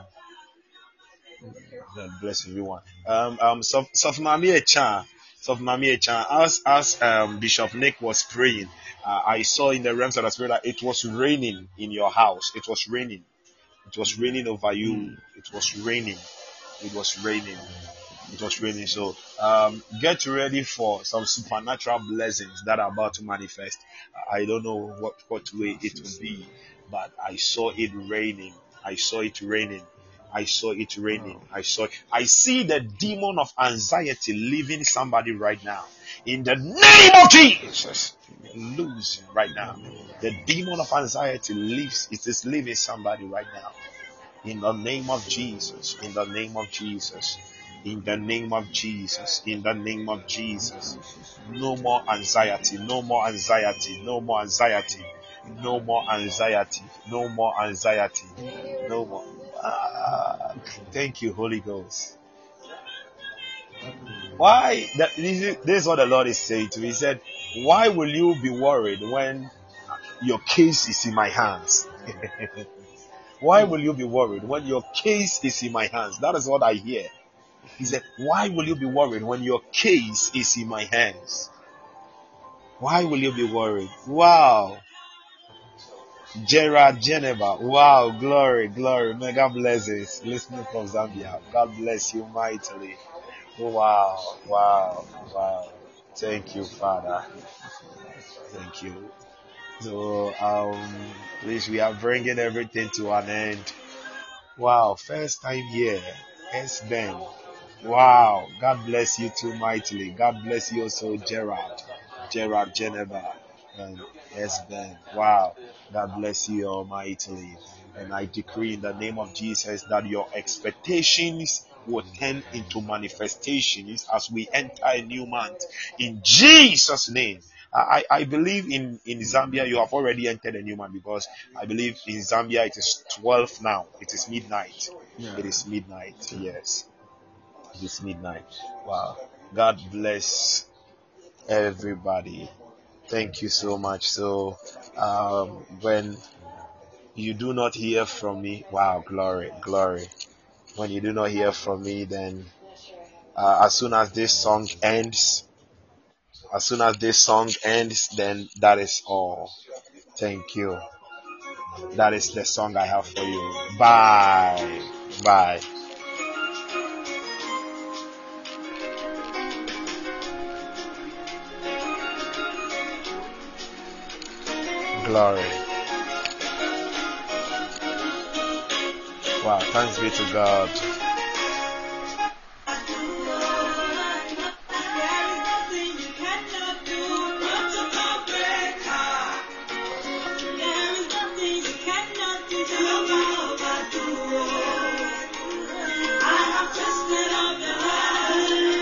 God bless everyone. Um, um, so, so Mami Echa, so Mami Echa, as as um Bishop Nick was praying, uh, I saw in the realms of the spirit that it was raining in your house. It was raining. It was raining over you. It was raining. It was raining. It was raining. So um, get ready for some supernatural blessings that are about to manifest. I don't know what what way it will be, but I saw it raining. I saw it raining. I saw it raining. Oh. I saw I see the demon of anxiety leaving somebody right now. In the name of Jesus. Lose right now. The demon of anxiety leaves it is leaving somebody right now. In the name of Jesus. In the name of Jesus. In the name of Jesus. In the name of Jesus. No more anxiety. No more anxiety. No more anxiety. No more anxiety. No more anxiety. No more. Ah, thank you, Holy Ghost. Why? That, this is what the Lord is saying to me. He said, Why will you be worried when your case is in my hands? Why will you be worried when your case is in my hands? That is what I hear. He said, Why will you be worried when your case is in my hands? Why will you be worried? Wow. Gerard Geneva. Wow. Glory, glory. Mega blessings. Listening from Zambia. God bless you mightily. Wow. Wow. Wow. Thank you, Father. Thank you. So, um, please, we are bringing everything to an end. Wow. First time here. S. Ben. Wow. God bless you too mightily. God bless you also, Gerard. Gerard Geneva. And yes, Ben. Wow. God bless you almightily. And I decree in the name of Jesus that your expectations will turn into manifestations as we enter a new month. In Jesus' name. I, I believe in, in Zambia you have already entered a new month because I believe in Zambia it is 12 now. It is midnight. Yeah. It is midnight. Yes. It is midnight. Wow. God bless everybody. Thank you so much. So, um, when you do not hear from me, wow, glory, glory. When you do not hear from me, then uh, as soon as this song ends, as soon as this song ends, then that is all. Thank you. That is the song I have for you. Bye. Bye. Glory. Wow, thanks be to God.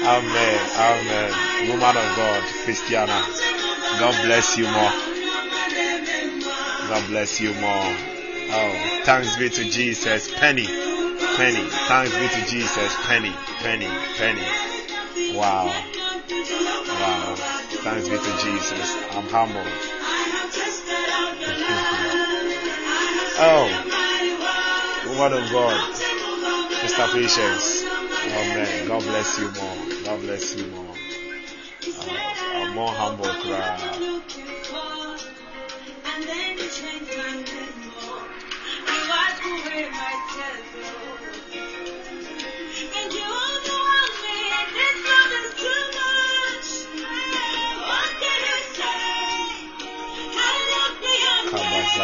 Amen. Amen. Woman of God, Christiana. God bless you more. God bless you more. Oh, thanks be to Jesus. Penny. Penny. Thanks be to Jesus. Penny. Penny. Penny. Wow. Wow. Thanks be to Jesus. I'm humbled. oh. Word of God. Mr. Patience. Man. God bless you more. God bless you more. Uh, I'm more humble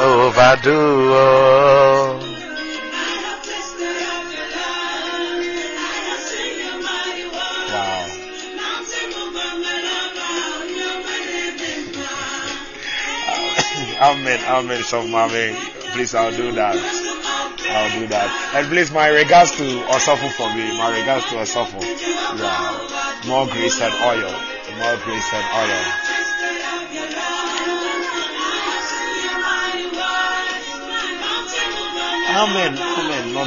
Overdo. Amen, amen, so mommy. Please, I'll do that. I'll do that. And please, my regards to Osofo for me. My regards to Osofo. Yeah. More grace and oil. More grace and oil. Amen. Amen. No